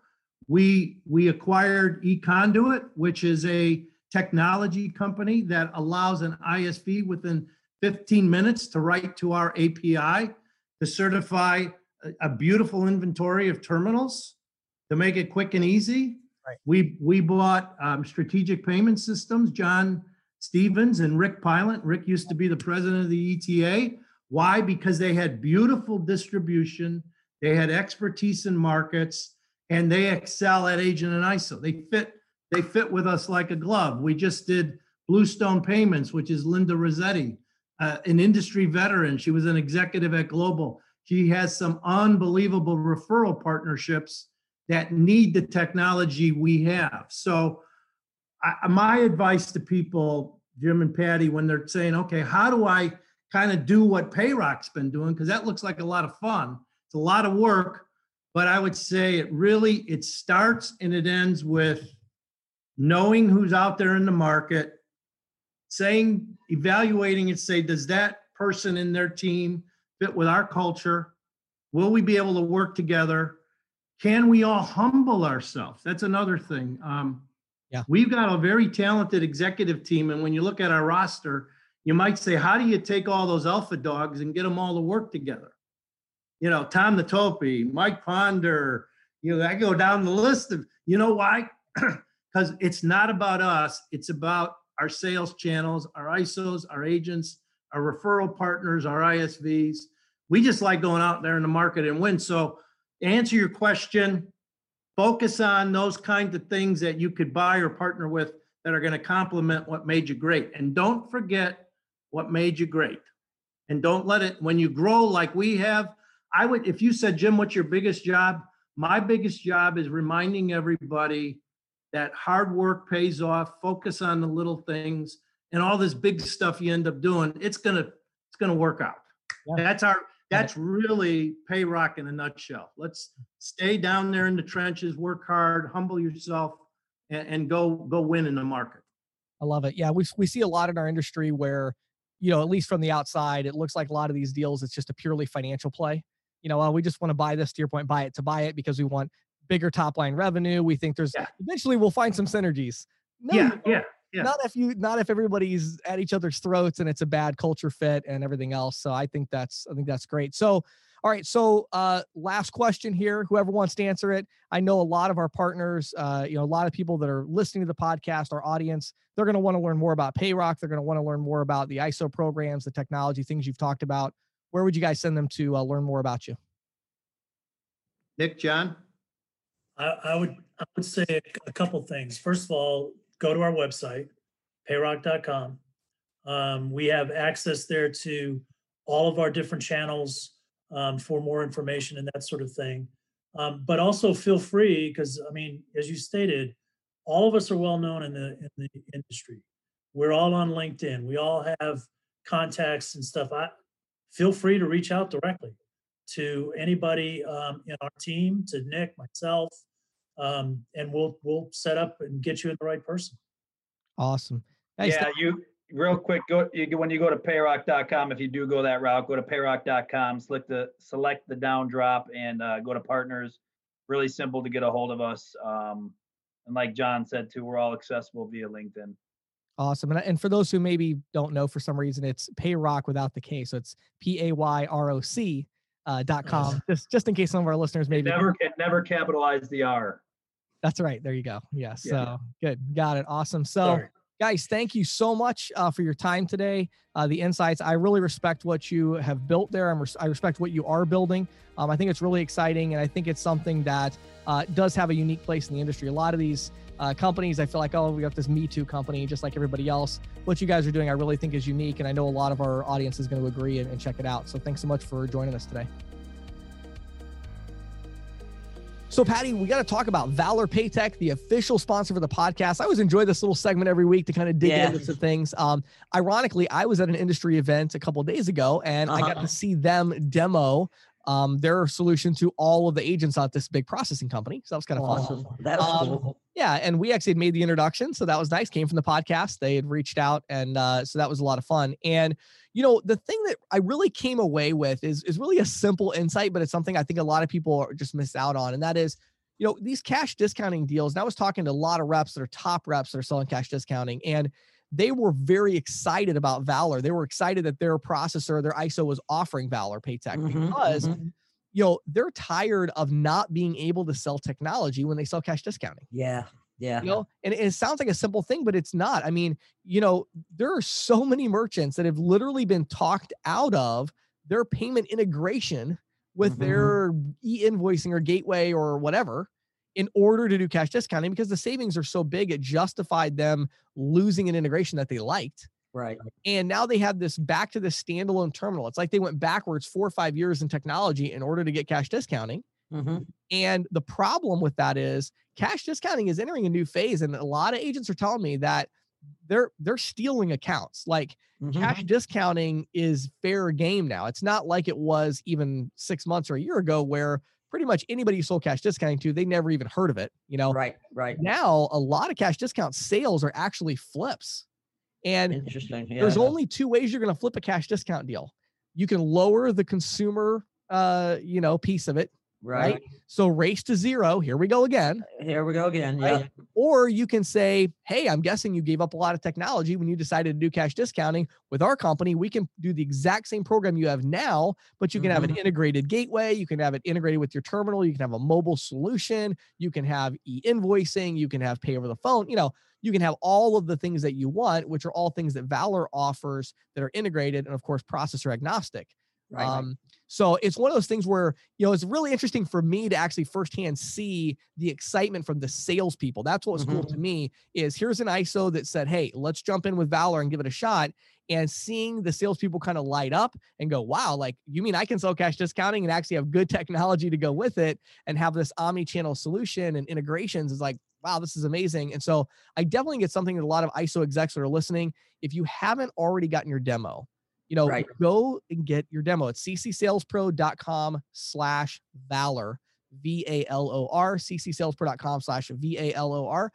We we acquired eConduit, which is a technology company that allows an ISV within 15 minutes to write to our API to certify a, beautiful inventory of terminals to make it quick and easy. Right. We we bought um, strategic payment systems. John Stevens and Rick Pilot. Rick used to be the president of the ETA. Why? Because they had beautiful distribution, they had expertise in markets, and they excel at agent and ISO. They fit they fit with us like a glove. We just did Bluestone Payments, which is Linda Rossetti, uh, an industry veteran. She was an executive at Global. She has some unbelievable referral partnerships that need the technology we have. So, I, my advice to people, Jim and Patty, when they're saying, okay, how do I kind of do what Payroc's been doing? Because that looks like a lot of fun. It's a lot of work, but I would say it really it starts and it ends with knowing who's out there in the market, saying, evaluating and say, does that person in their team fit with our culture? Will we be able to work together? Can we all humble ourselves? That's another thing. Um, yeah. We've got a very talented executive team. And when you look at our roster, you might say, how do you take all those alpha dogs and get them all to work together? You know, Tom the Topi, Mike Ponder, you know, I go down the list of, you know why? because it's not about us, it's about our sales channels, our ISOs, our agents, our referral partners, our ISVs. We just like going out there in the market and win. So, to answer your question, focus on those kinds of things that you could buy or partner with that are going to complement what made you great. And don't forget what made you great. And don't let it, when you grow like we have, I would, if you said, Jim, what's your biggest job? My biggest job is reminding everybody that hard work pays off focus on the little things and all this big stuff you end up doing it's gonna it's gonna work out yeah. that's our that's really Payroc in a nutshell let's stay down there in the trenches work hard humble yourself and, and go go win in the market. I love it. Yeah, we we see a lot in our industry where, you know, at least from the outside, it looks like a lot of these deals it's just a purely financial play. You know, well, we just want to buy this to your point, buy it to buy it because we want bigger top line revenue. We think there's Yeah. eventually we'll find some synergies. No, yeah, don't. yeah, yeah. Not if you not if everybody's at each other's throats and it's a bad culture fit and everything else. So I think that's I think that's great. So all right, so uh last question here. Whoever wants to answer it. I know a lot of our partners, uh, you know, a lot of people that are listening to the podcast, our audience, they're going to want to learn more about Payroc. They're going to want to learn more about the ISO programs, the technology, things you've talked about. Where would you guys send them to uh, learn more about you? Nick, John. I, I would I would say a, a couple things. First of all, go to our website, payroc.com. Um, we have access there to all of our different channels um, for more information and that sort of thing. Um, but also feel free because I mean, as you stated, all of us are well known in the in the industry. We're all on LinkedIn. We all have contacts and stuff. I feel free to reach out directly to anybody um, in our team, to Nick, myself, um, and we'll we'll set up and get you in the right person. Awesome. Hey, yeah, you real quick go you, when you go to payroc.com if you do go that route go to payroc.com select the select the down drop and uh, go to partners really simple to get a hold of us um, and like john said too we're all accessible via linkedin Awesome. And, and for those who maybe don't know for some reason, it's Payroc without the K. So it's P A Y R O C uh, dot com. Just just in case some of our listeners maybe never it never capitalize the r that's right. There you go. Yeah. So Yeah. good. Got it. Awesome. So Sorry. guys, thank you so much uh, for your time today. Uh, the insights. I really respect what you have built there. I'm res- I respect what you are building. Um, I think it's really exciting, and I think it's something that uh, does have a unique place in the industry. A lot of these uh, companies, I feel like, oh, we got this Me Too company, just like everybody else. What you guys are doing, I really think is unique, and I know a lot of our audience is going to agree and, and check it out. So thanks so much for joining us today. So, Patty, we got to talk about Valor Paytech, the official sponsor for the podcast. I always enjoy this little segment every week to kind of dig Yeah. into some things. Um, ironically, I was at an industry event a couple of days ago, and I got Uh-huh. to see them demo um, their solution to all of the agents at this big processing company. So that was kind of fun. Awesome. That was Um, cool. Yeah, and we actually had made the introduction, so that was nice. Came from the podcast. They had reached out, and uh, so that was a lot of fun. And you know, the thing that I really came away with is is really a simple insight, but it's something I think a lot of people are just miss out on, and that is, you know, these cash discounting deals. And I was talking to a lot of reps that are top reps that are selling cash discounting, and they were very excited about Valor. They were excited that their processor, their ISO, was offering Valor Paytech Mhm, because mhm. you know they're tired of not being able to sell technology when they sell cash discounting Yeah. Yeah. you know and it sounds like a simple thing but it's not i mean you know there are so many merchants that have literally been talked out of their payment integration with Mhm. their e-invoicing or gateway or whatever in order to do cash discounting because the savings are so big it justified them losing an integration that they liked Right. and now they have this back to the standalone terminal it's like they went backwards four or five years in technology in order to get cash discounting hmm and the problem with that is cash discounting is entering a new phase. And a lot of agents are telling me that they're they're stealing accounts. Like Mm-hmm. cash discounting is fair game now. It's not like it was even six months or a year ago where pretty much anybody you sold cash discounting to, they never even heard of it. You know, Right. Right. now a lot of cash discount sales are actually flips. And Interesting. Yeah. there's only two ways you're going to flip a cash discount deal. You can lower the consumer uh, you know, piece of it right. so race to zero. Here we go again. Here we go again. Yeah. Or you can say, hey, I'm guessing you gave up a lot of technology when you decided to do cash discounting. With our company, we can do the exact same program you have now, but you can have an mm-hmm. integrated gateway. You can have it integrated with your terminal. You can have a mobile solution. You can have e invoicing. You can have pay over the phone. You know, you can have all of the things that you want, which are all things that Valor offers that are integrated and, of course, processor agnostic. Right. right. Um, so it's one of those things where you know it's really interesting for me to actually firsthand see the excitement from the salespeople. That's what was cool to me. Is here's an ISO that said, "Hey, let's jump in with Valor and give it a shot." And seeing the salespeople kind of light up and go, "Wow, like you mean I can sell cash discounting and actually have good technology to go with it and have this omni-channel solution and integrations?" Is like, wow, this is amazing. And so I definitely get something that a lot of ISO execs that are listening. If you haven't already gotten your demo, you know, Right. go and get your demo. It's ccsalespro.com slash valor, V A L O R, ccsalespro.com slash V A L O R.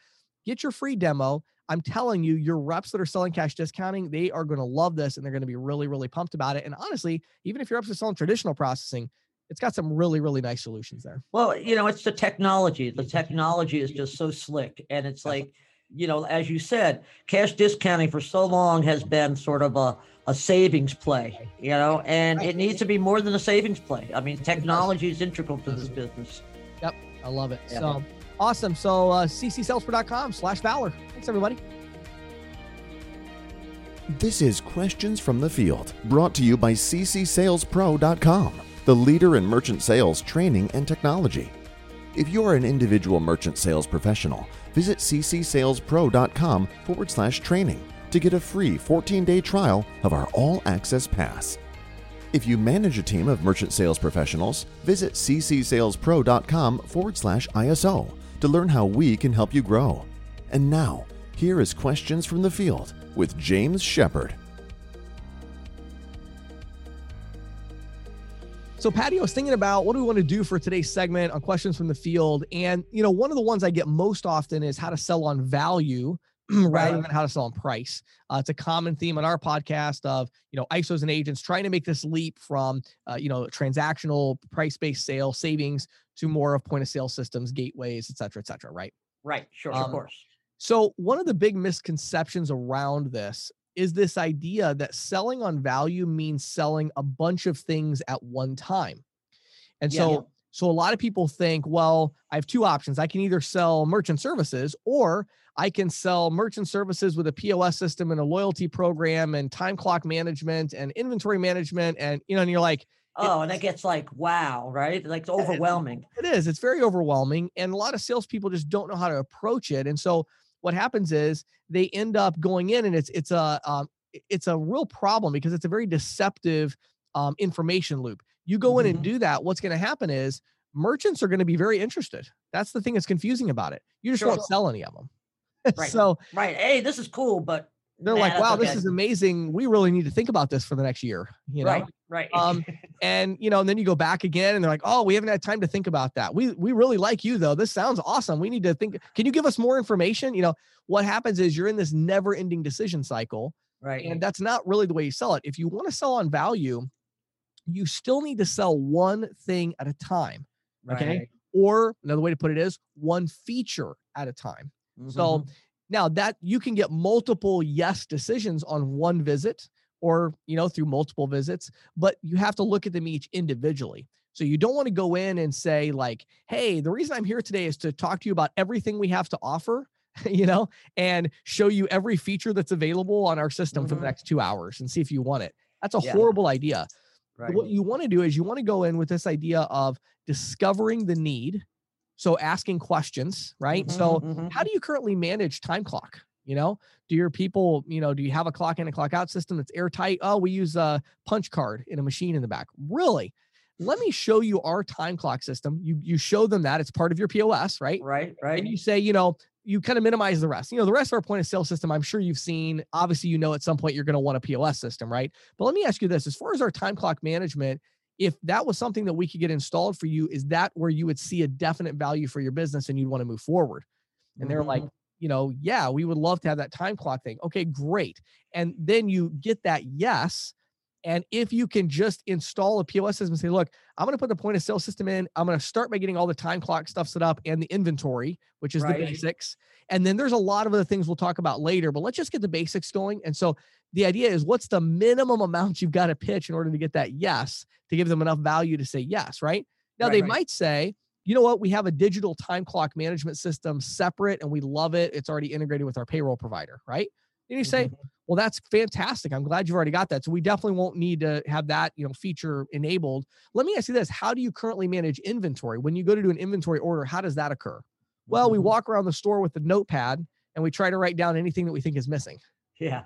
get your free demo. I'm telling you, your reps that are selling cash discounting, they are going to love this and they're going to be really, really pumped about it. And honestly, even if your reps are selling traditional processing, it's got some really, really nice solutions there. Well, you know, it's the technology. The technology is just so slick. And it's like, you know, as you said, cash discounting for so long has been sort of a, a savings play, you know, and it needs to be more than a savings play. I mean, technology is integral to this business. Yep. I love it. Yeah. So awesome. So uh, ccsalespro.com slash Valor. Thanks, everybody. This is Questions from the Field, brought to you by ccsalespro.com, the leader in merchant sales training and technology. If you are an individual merchant sales professional, visit ccsalespro.com forward slash training to get a free 14 day trial of our All Access Pass. If you manage a team of merchant sales professionals, visit ccsalespro.com forward slash ISO to learn how we can help you grow. And now, here is Questions from the Field with James Shepard. So, Patty, I was thinking about what do we want to do for today's segment on questions from the field. And, you know, one of the ones I get most often is how to sell on value rather than how to sell on price. Uh, it's a common theme on our podcast of, you know, ISOs and agents trying to make this leap from, uh, you know, transactional price based sale savings to more of point of sale systems, gateways, et cetera, et cetera. Right. Right. Sure. Um, of course. So, one of the big misconceptions around this is this idea that selling on value means selling a bunch of things at one time. And yeah, so, so a lot of people think, well, I have two options. I can either sell merchant services or I can sell merchant services with a POS system and a loyalty program and time clock management and inventory management. And, you know, and you're like, Oh, and that gets like wow, right? Like it's overwhelming. It is. It's very overwhelming, and a lot of salespeople just don't know how to approach it. And so, what happens is they end up going in and it's it's a um, it's a real problem because it's a very deceptive um, information loop. You go in mm-hmm. and do that, what's going to happen is merchants are going to be very interested. That's the thing that's confusing about it. You just sure. won't sell any of them. Right. so right, hey, this is cool, but they're nah, like, wow, okay. this is amazing. We really need to think about this for the next year. You know, right, right. um, and you know, and then you go back again, and they're like, oh, we haven't had time to think about that. We we really like you though. This sounds awesome. We need to think. Can you give us more information? You know, what happens is you're in this never-ending decision cycle, right? And that's not really the way you sell it. If you want to sell on value, you still need to sell one thing at a time. Okay. Right. Or another way to put it is one feature at a time. Mm-hmm. So now that you can get multiple yes decisions on one visit or, you know, through multiple visits, but you have to look at them each individually. So you don't want to go in and say like, "Hey, the reason I'm here today is to talk to you about everything we have to offer." you know, and show you every feature that's available on our system mm-hmm. for the mm-hmm. next 2 hours and see if you want it. That's a yeah. horrible idea. Right. What you want to do is you want to go in with this idea of discovering the need so asking questions, right? Mm-hmm, so mm-hmm. how do you currently manage time clock? You know, do your people, you know, do you have a clock in and clock out system that's airtight? Oh, we use a punch card in a machine in the back. Really? Let me show you our time clock system. You you show them that it's part of your POS, right? Right, right. And you say, you know, you kind of minimize the rest. You know, the rest of our point of sale system, I'm sure you've seen. Obviously, you know at some point you're going to want a POS system, right? But let me ask you this: as far as our time clock management, if that was something that we could get installed for you, is that where you would see a definite value for your business and you'd want to move forward? And they're like, mm-hmm. You know, yeah, we would love to have that time clock thing. Okay, great. And then you get that yes. And if you can just install a POS system and say, look, I'm going to put the point of sale system in, I'm going to start by getting all the time clock stuff set up and the inventory, which is right. the basics. And then there's a lot of other things we'll talk about later, but let's just get the basics going. And so the idea is what's the minimum amount you've got to pitch in order to get that yes to give them enough value to say yes, right? Now right, they right. might say, you know what, we have a digital time clock management system separate and we love it. It's already integrated with our payroll provider, right? And you say, mm-hmm. well, that's fantastic. I'm glad you've already got that. So we definitely won't need to have that, you know, feature enabled. Let me ask you this. How do you currently manage inventory? When you go to do an inventory order, how does that occur? Well, we mm-hmm. walk around the store with the notepad and we try to write down anything that we think is missing. Yeah.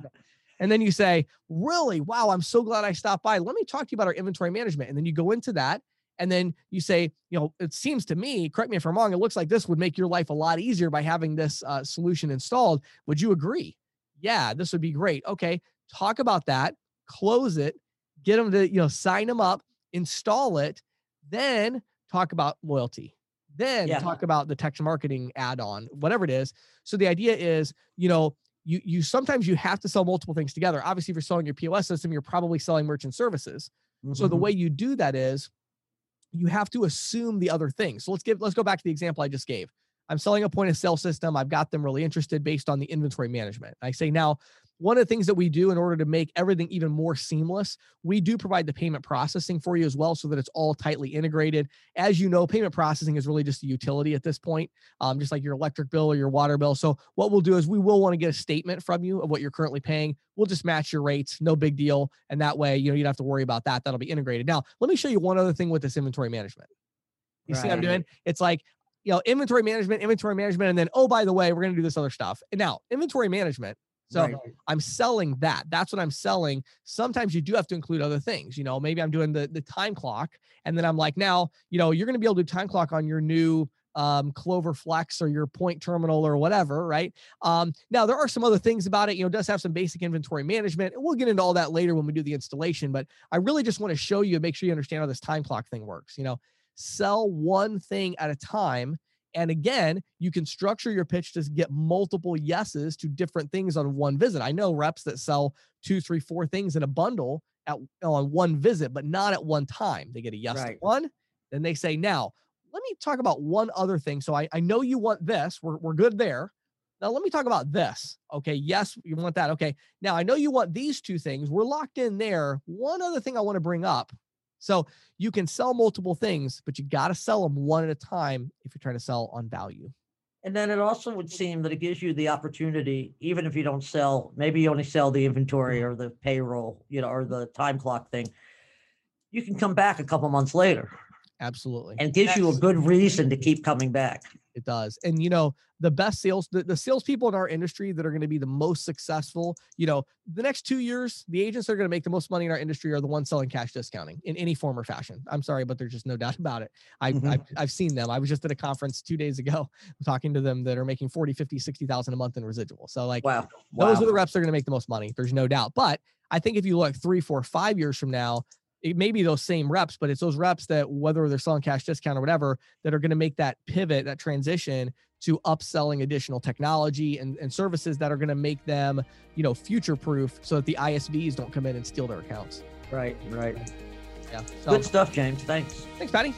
And then you say, really? Wow, I'm so glad I stopped by. Let me talk to you about our inventory management. And then you go into that. And then you say, you know, it seems to me, correct me if I'm wrong, it looks like this would make your life a lot easier by having this uh, solution installed. Would you agree? Yeah, this would be great. Okay, talk about that, close it, get them to, you know, sign them up, install it, then talk about loyalty then Yeah. talk about the text marketing add-on, whatever it is. So the idea is, you know, you you sometimes you have to sell multiple things together. Obviously, if you're selling your POS system, you're probably selling merchant services. So the Mhm. way you do that is you have to assume the other things. So let's give let's go back to the example I just gave. I'm selling a point of sale system. I've got them really interested based on the inventory management. I say now, one of the things that we do in order to make everything even more seamless, we do provide the payment processing for you as well so that it's all tightly integrated. As you know, payment processing is really just a utility at this point, um, just like your electric bill or your water bill. So what we'll do is we will want to get a statement from you of what you're currently paying. We'll just match your rates, no big deal. And that way, you know, you don't have to worry about that. That'll be integrated. Now, let me show you one other thing with this inventory management. You see what I'm doing? It's like, you know, inventory management, inventory management, and then, oh, by the way, we're going to do this other stuff. And now, inventory management. So Right. I'm selling that. That's what I'm selling. Sometimes you do have to include other things. You know, maybe I'm doing the the time clock, and then I'm like, now, you know, you're going to be able to do time clock on your new um, Clover Flex or your Point Terminal or whatever, right? Um, now there are some other things about it. You know, it does have some basic inventory management, and we'll get into all that later when we do the installation. But I really just want to show you, and make sure you understand how this time clock thing works. You know, sell one thing at a time. And again, you can structure your pitch to get multiple yeses to different things on one visit. I know reps that sell two, three, four things in a bundle at on one visit, but not at one time. They get a yes to one, then they say, now let me talk about one other thing. So I, I know you want this. We're, we're good there. Now let me talk about this. Okay. Yes, you want that. Okay. Now I know you want these two things. We're locked in there. One other thing I want to bring up. So you can sell multiple things, but you got to sell them one at a time if you're trying to sell on value. And then it also would seem that it gives you the opportunity, even if you don't sell, maybe you only sell the inventory or the payroll, you know, or the time clock thing. You can come back a couple months later Absolutely. and it gives you a good reason to keep coming back. It does. And you know, the best sales, the, the salespeople in our industry that are going to be the most successful, you know, the next two years, the agents that are going to make the most money in our industry are the ones selling cash discounting in any form or fashion. I'm sorry, but there's just no doubt about it. I, Mhm. I've, I've seen them. I was just at a conference two days ago talking to them that are making 40, 50, 60,000 a month in residual. So like Wow. wow. those are the reps that are going to make the most money. There's no doubt. But I think if you look three, four, five years from now, it may be those same reps, but it's those reps that whether they're selling cash discount or whatever, that are going to make that pivot, that transition to upselling additional technology and, and services that are going to make them, you know, future proof so that the ISVs don't come in and steal their accounts. Right, right. Yeah. So Good stuff, James. Thanks. thanks, Patty.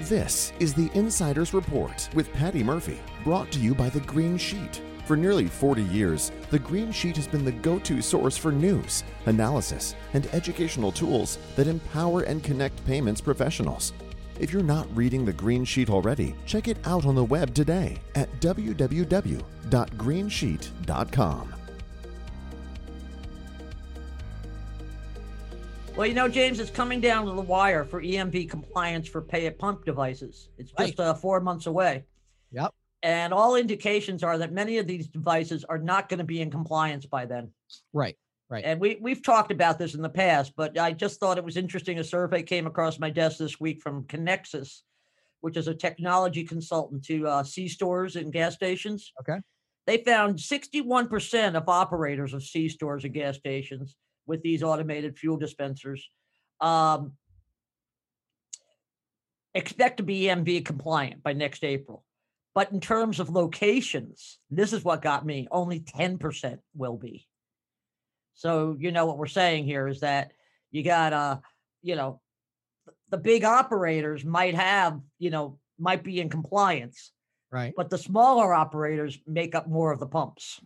This is the Insider's Report with Patty Murphy, brought to you by The Green Sheet. For nearly 40 years, The Green Sheet has been the go to source for news, analysis, and educational tools that empower and connect payments professionals. If you're not reading The Green Sheet already, check it out on the web today at www.greensheet.com. Well, you know, James, it's coming down to the wire for EMV compliance for pay at pump devices. It's just uh, four months away. Yep. And all indications are that many of these devices are not going to be in compliance by then. Right. Right. And we we've talked about this in the past, but I just thought it was interesting. A survey came across my desk this week from Conexxus, which is a technology consultant to uh, C stores and gas stations. Okay. They found 61% of operators of C stores and gas stations with these automated fuel dispensers um, expect to be EMV compliant by next April. But in terms of locations, this is what got me. Only 10% will be. So, you know, what we're saying here is that you got, uh, you know, the big operators might have, you know, might be in compliance, Right. but the smaller operators make up more of the pumps.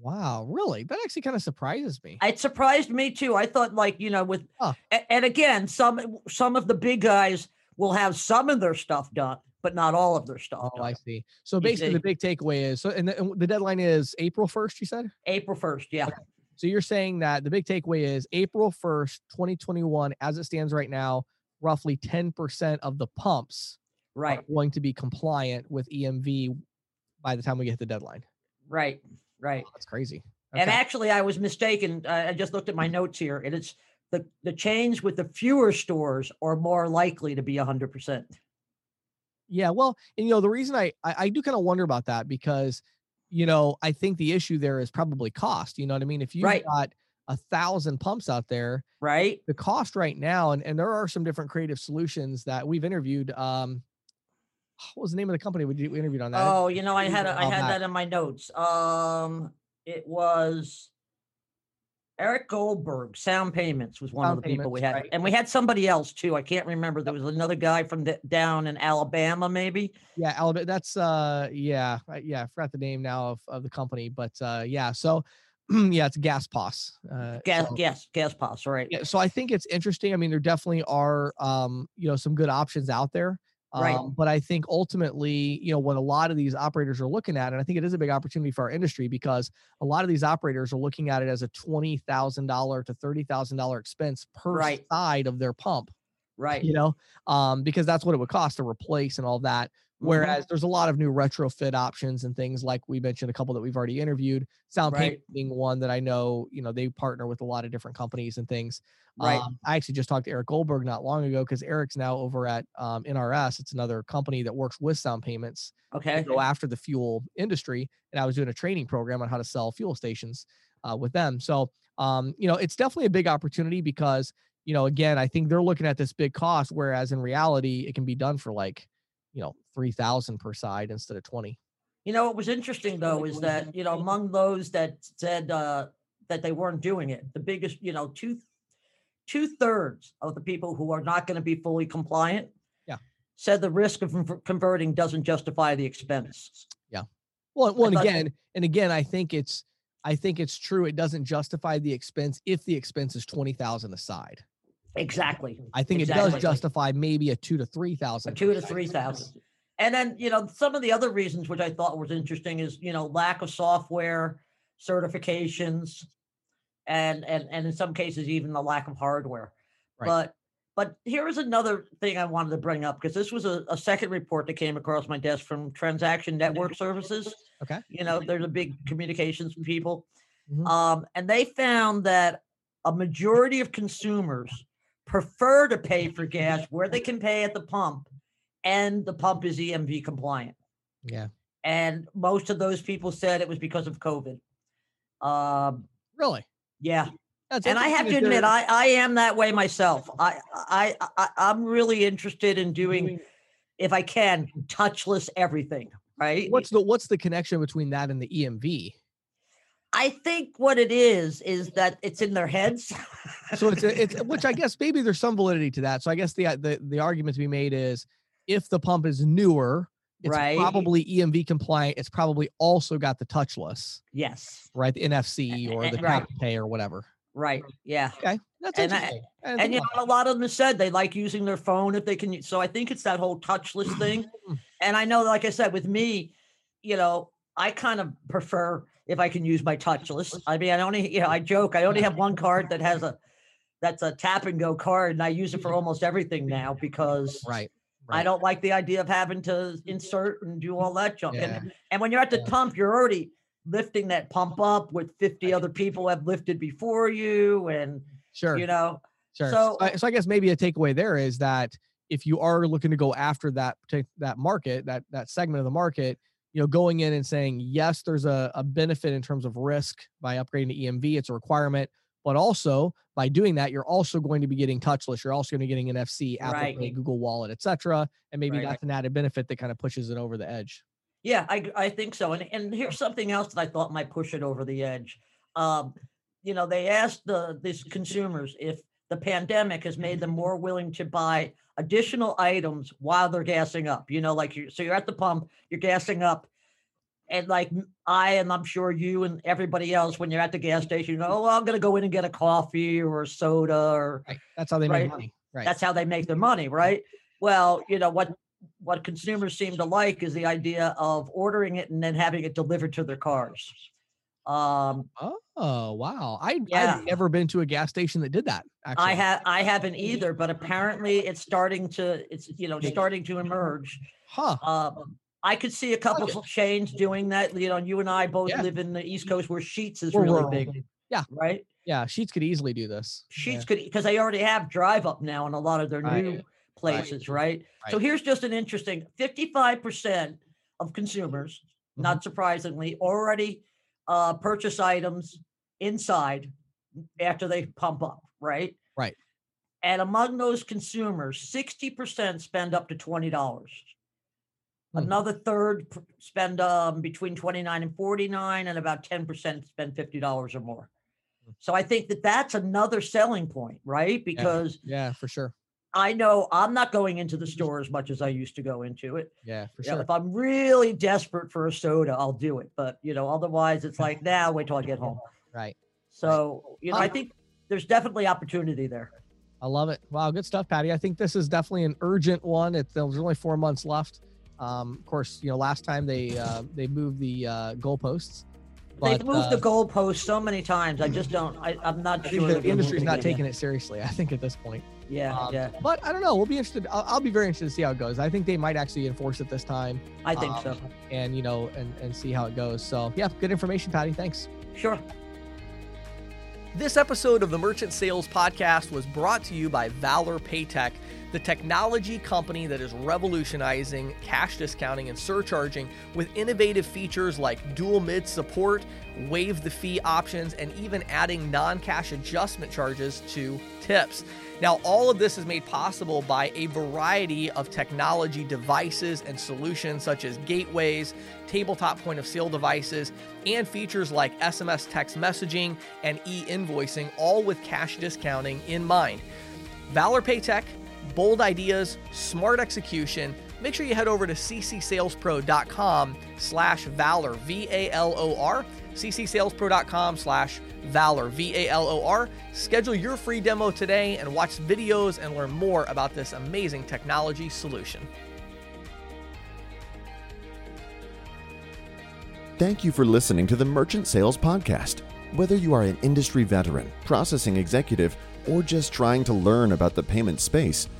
Wow. Really? That actually kind of surprises me. It surprised me too. I thought like, you know, with Huh. and again, some some of the big guys will have some of their stuff done, but not all of their stuff Oh, I see. So basically, the big takeaway is so, and the, and the deadline is April 1st, you said? April 1st, yeah. So you're saying that the big takeaway is April 1st, 2021, as it stands right now, roughly 10% of the pumps Right, are going to be compliant with EMV by the time we get to the deadline. right, right. That's crazy. And actually, I was mistaken. Uh, I just looked at my notes here, and it's the the chains with the fewer stores are more likely to be 100%. Yeah, well, and you know, the reason I I, I do kind of wonder about that because you know, I think the issue there is probably cost. You know what I mean? If you've Right. got a thousand pumps out there. Right. The cost right now, and, and there are some different creative solutions that we've interviewed. Um, what was the name of the company we, did, we interviewed on that? Oh, you know, I had a, I had that. that in my notes. Um, it was Eric Goldberg. Sound Payments was one Sound of the people we had, right. and we had somebody else too. I can't remember. There was another guy from the, down in Alabama, maybe. Yeah, Alabama. That's uh, yeah, yeah. I forgot the name now of, of the company, but uh, yeah. So, yeah, it's Gas. Uh, Gas, so- gas, gas pass. Right. yeah, so I think it's interesting. I mean, there definitely are, um, you know, some good options out there. Um, Right. But I think ultimately, you know, what a lot of these operators are looking at, and I think it is a big opportunity for our industry because a lot of these operators are looking at it as a twenty thousand dollar to thirty thousand dollar expense per Right. side of their pump. Right. You know, um, because that's what it would cost to replace and all that. Mhm. Whereas there's a lot of new retrofit options and things like we mentioned a couple that we've already interviewed. Sound Right. Being one that I know, you know, they partner with a lot of different companies and things. Right. Um, I actually just talked to Eric Goldberg not long ago because Eric's now over at um, NRS. It's another company that works with Sound Payments Okay. go after the fuel industry. And I was doing a training program on how to sell fuel stations uh, with them. So, um, you know, it's definitely a big opportunity because, you know, again, I think they're looking at this big cost, whereas in reality, it can be done for like, you know, 3000 per side instead of 20. You know, what was interesting though is that you know among those that said uh, that they weren't doing it, the biggest, you know, two two thirds of the people who are not going to be fully compliant, Yeah. said the risk of converting doesn't justify the expense. Yeah. Well, well, and again, and again, I think it's, I think it's true. It doesn't justify the expense if the expense is 20,000 aside. Exactly, I think it does justify maybe a two to three thousand. a two to three thousand. And then you know some of the other reasons which I thought was interesting is you know lack of software certifications, and and and in some cases even the lack of hardware. Right. But but here is another thing I wanted to bring up because this was a, a second report that came across my desk from Transaction Network Services. Okay. You know, they're the big communications people. Mhm. Um, and they found that a majority of consumers prefer to pay for gas where they can pay at the pump and the pump is EMV compliant. Yeah. And most of those people said it was because of COVID. Um, Really? yeah. That's And I have to admit, I, I am that way myself. I, I, I, I'm really interested in doing, if I can, touchless everything. Right. what's the what's the connection between that and the EMV? I think what it is is that it's in their heads. So it's a, it's which I guess maybe there's some validity to that. So I guess the the the argument to be made is if the pump is newer, it's Right. probably EMV compliant. It's probably also got the touchless, yes. right? The NFC or the right. pay or whatever. Right. Yeah. Okay, that's And interesting. I and you know, a lot of them have said they like using their phone if they can. So I think it's that whole touchless thing. And I know, like I said, with me, you know, I kind of prefer if I can use my touchless. I mean, I only, you know, I joke, I only have one card that has a that's a tap and go card, and I use it for almost everything now because that. right. I don't like the idea of having to insert and do all that junk. Yeah. And, and when you're at the Yeah. pump, you're already lifting that pump up with 50 other people have lifted before you, and Sure. you know, Sure. So- So, I, so I guess maybe a takeaway there is that if you are looking to go after that that market, that that segment of the market, you know, going in and saying yes, there's a, a benefit in terms of risk by upgrading to EMV. It's a requirement, but also by doing that, you're also going to be getting touchless. You're also going to be getting NFC, Apple Right. Pay, Google Wallet, etc. And maybe Right. that's an added benefit that kind of pushes it over the edge. Yeah, I, I think so. And and here's something else that I thought might push it over the edge. Um, you know, they asked the these consumers if the pandemic has made them more willing to buy additional items while they're gassing up. You know, like you so you're at the pump, you're gassing up, and like I and I'm sure you and everybody else when you're at the gas station, you go, oh, well, I'm gonna go in and get a coffee or a soda or Right. That's how they Right. make money. Right. that's how they make their money, right? Well, you know what what consumers seem to like is the idea of ordering it and then having it delivered to their cars. Um, oh wow. I Yeah. I've never been to a gas station that did that. Actually. I have I haven't either, but apparently it's starting to it's you know starting to emerge. Huh. Um, I could see a couple of chains doing that. You know, you and I both Yeah. live in the East Coast where Sheetz is We're really rural. big. Yeah. Right. Yeah. Sheetz could easily do this. Sheetz could because they already have drive up now in a lot of their Right. new places, right? So Right. here's just an interesting 55% of consumers, Mm-hmm. not surprisingly, already uh, purchase items inside after they pump up, right? Right. And among those consumers, 60% spend up to $20. Hmm. Another third spend um, between 29 and 49, and about 10% spend $50 or more. Hmm. So I think that that's another selling point, right? Because Yeah, for sure. I know I'm not going into the store as much as I used to go into it. Yeah, for You know, sure. if I'm really desperate for a soda, I'll do it. But you know, otherwise, it's like now wait till I get home. Right. So you know, I think there's definitely opportunity there. I love it. Wow, good stuff, Patty. I think this is definitely an urgent one. It, there's only four months left. Um, of course, you know, last time they uh, they moved the uh, goalposts. They've moved uh, the goalpost so many times. I just don't. I, I'm not I sure. think the they're industry's not taking yet. it seriously. I think at this point. Yeah, Um, yeah. But I don't know. We'll be interested. I'll, I'll be very interested to see how it goes. I think they might actually enforce it this time. I think um, so. And you know, and and see how it goes. So yeah, good information, Patty. Thanks. Sure. This episode of the Merchant Sales Podcast was brought to you by Valor Paytech, the technology company that is revolutionizing cash discounting and surcharging with innovative features like dual mid support, waive the fee options, and even adding non cash adjustment charges to tips. Now, all of this is made possible by a variety of technology devices and solutions such as gateways, tabletop point of sale devices, and features like SMS text messaging and e invoicing, all with cash discounting in mind. Valor Paytech, bold ideas, smart execution. Make sure you head over to ccsalespro.com slash valor, V-A-L-O-R, ccsalespro.com slash valor, V-A-L-O-R. Schedule your free demo today and watch videos and learn more about this amazing technology solution. Thank you for listening to the Merchant Sales Podcast. Whether you are an industry veteran, processing executive, or just trying to learn about the payment space,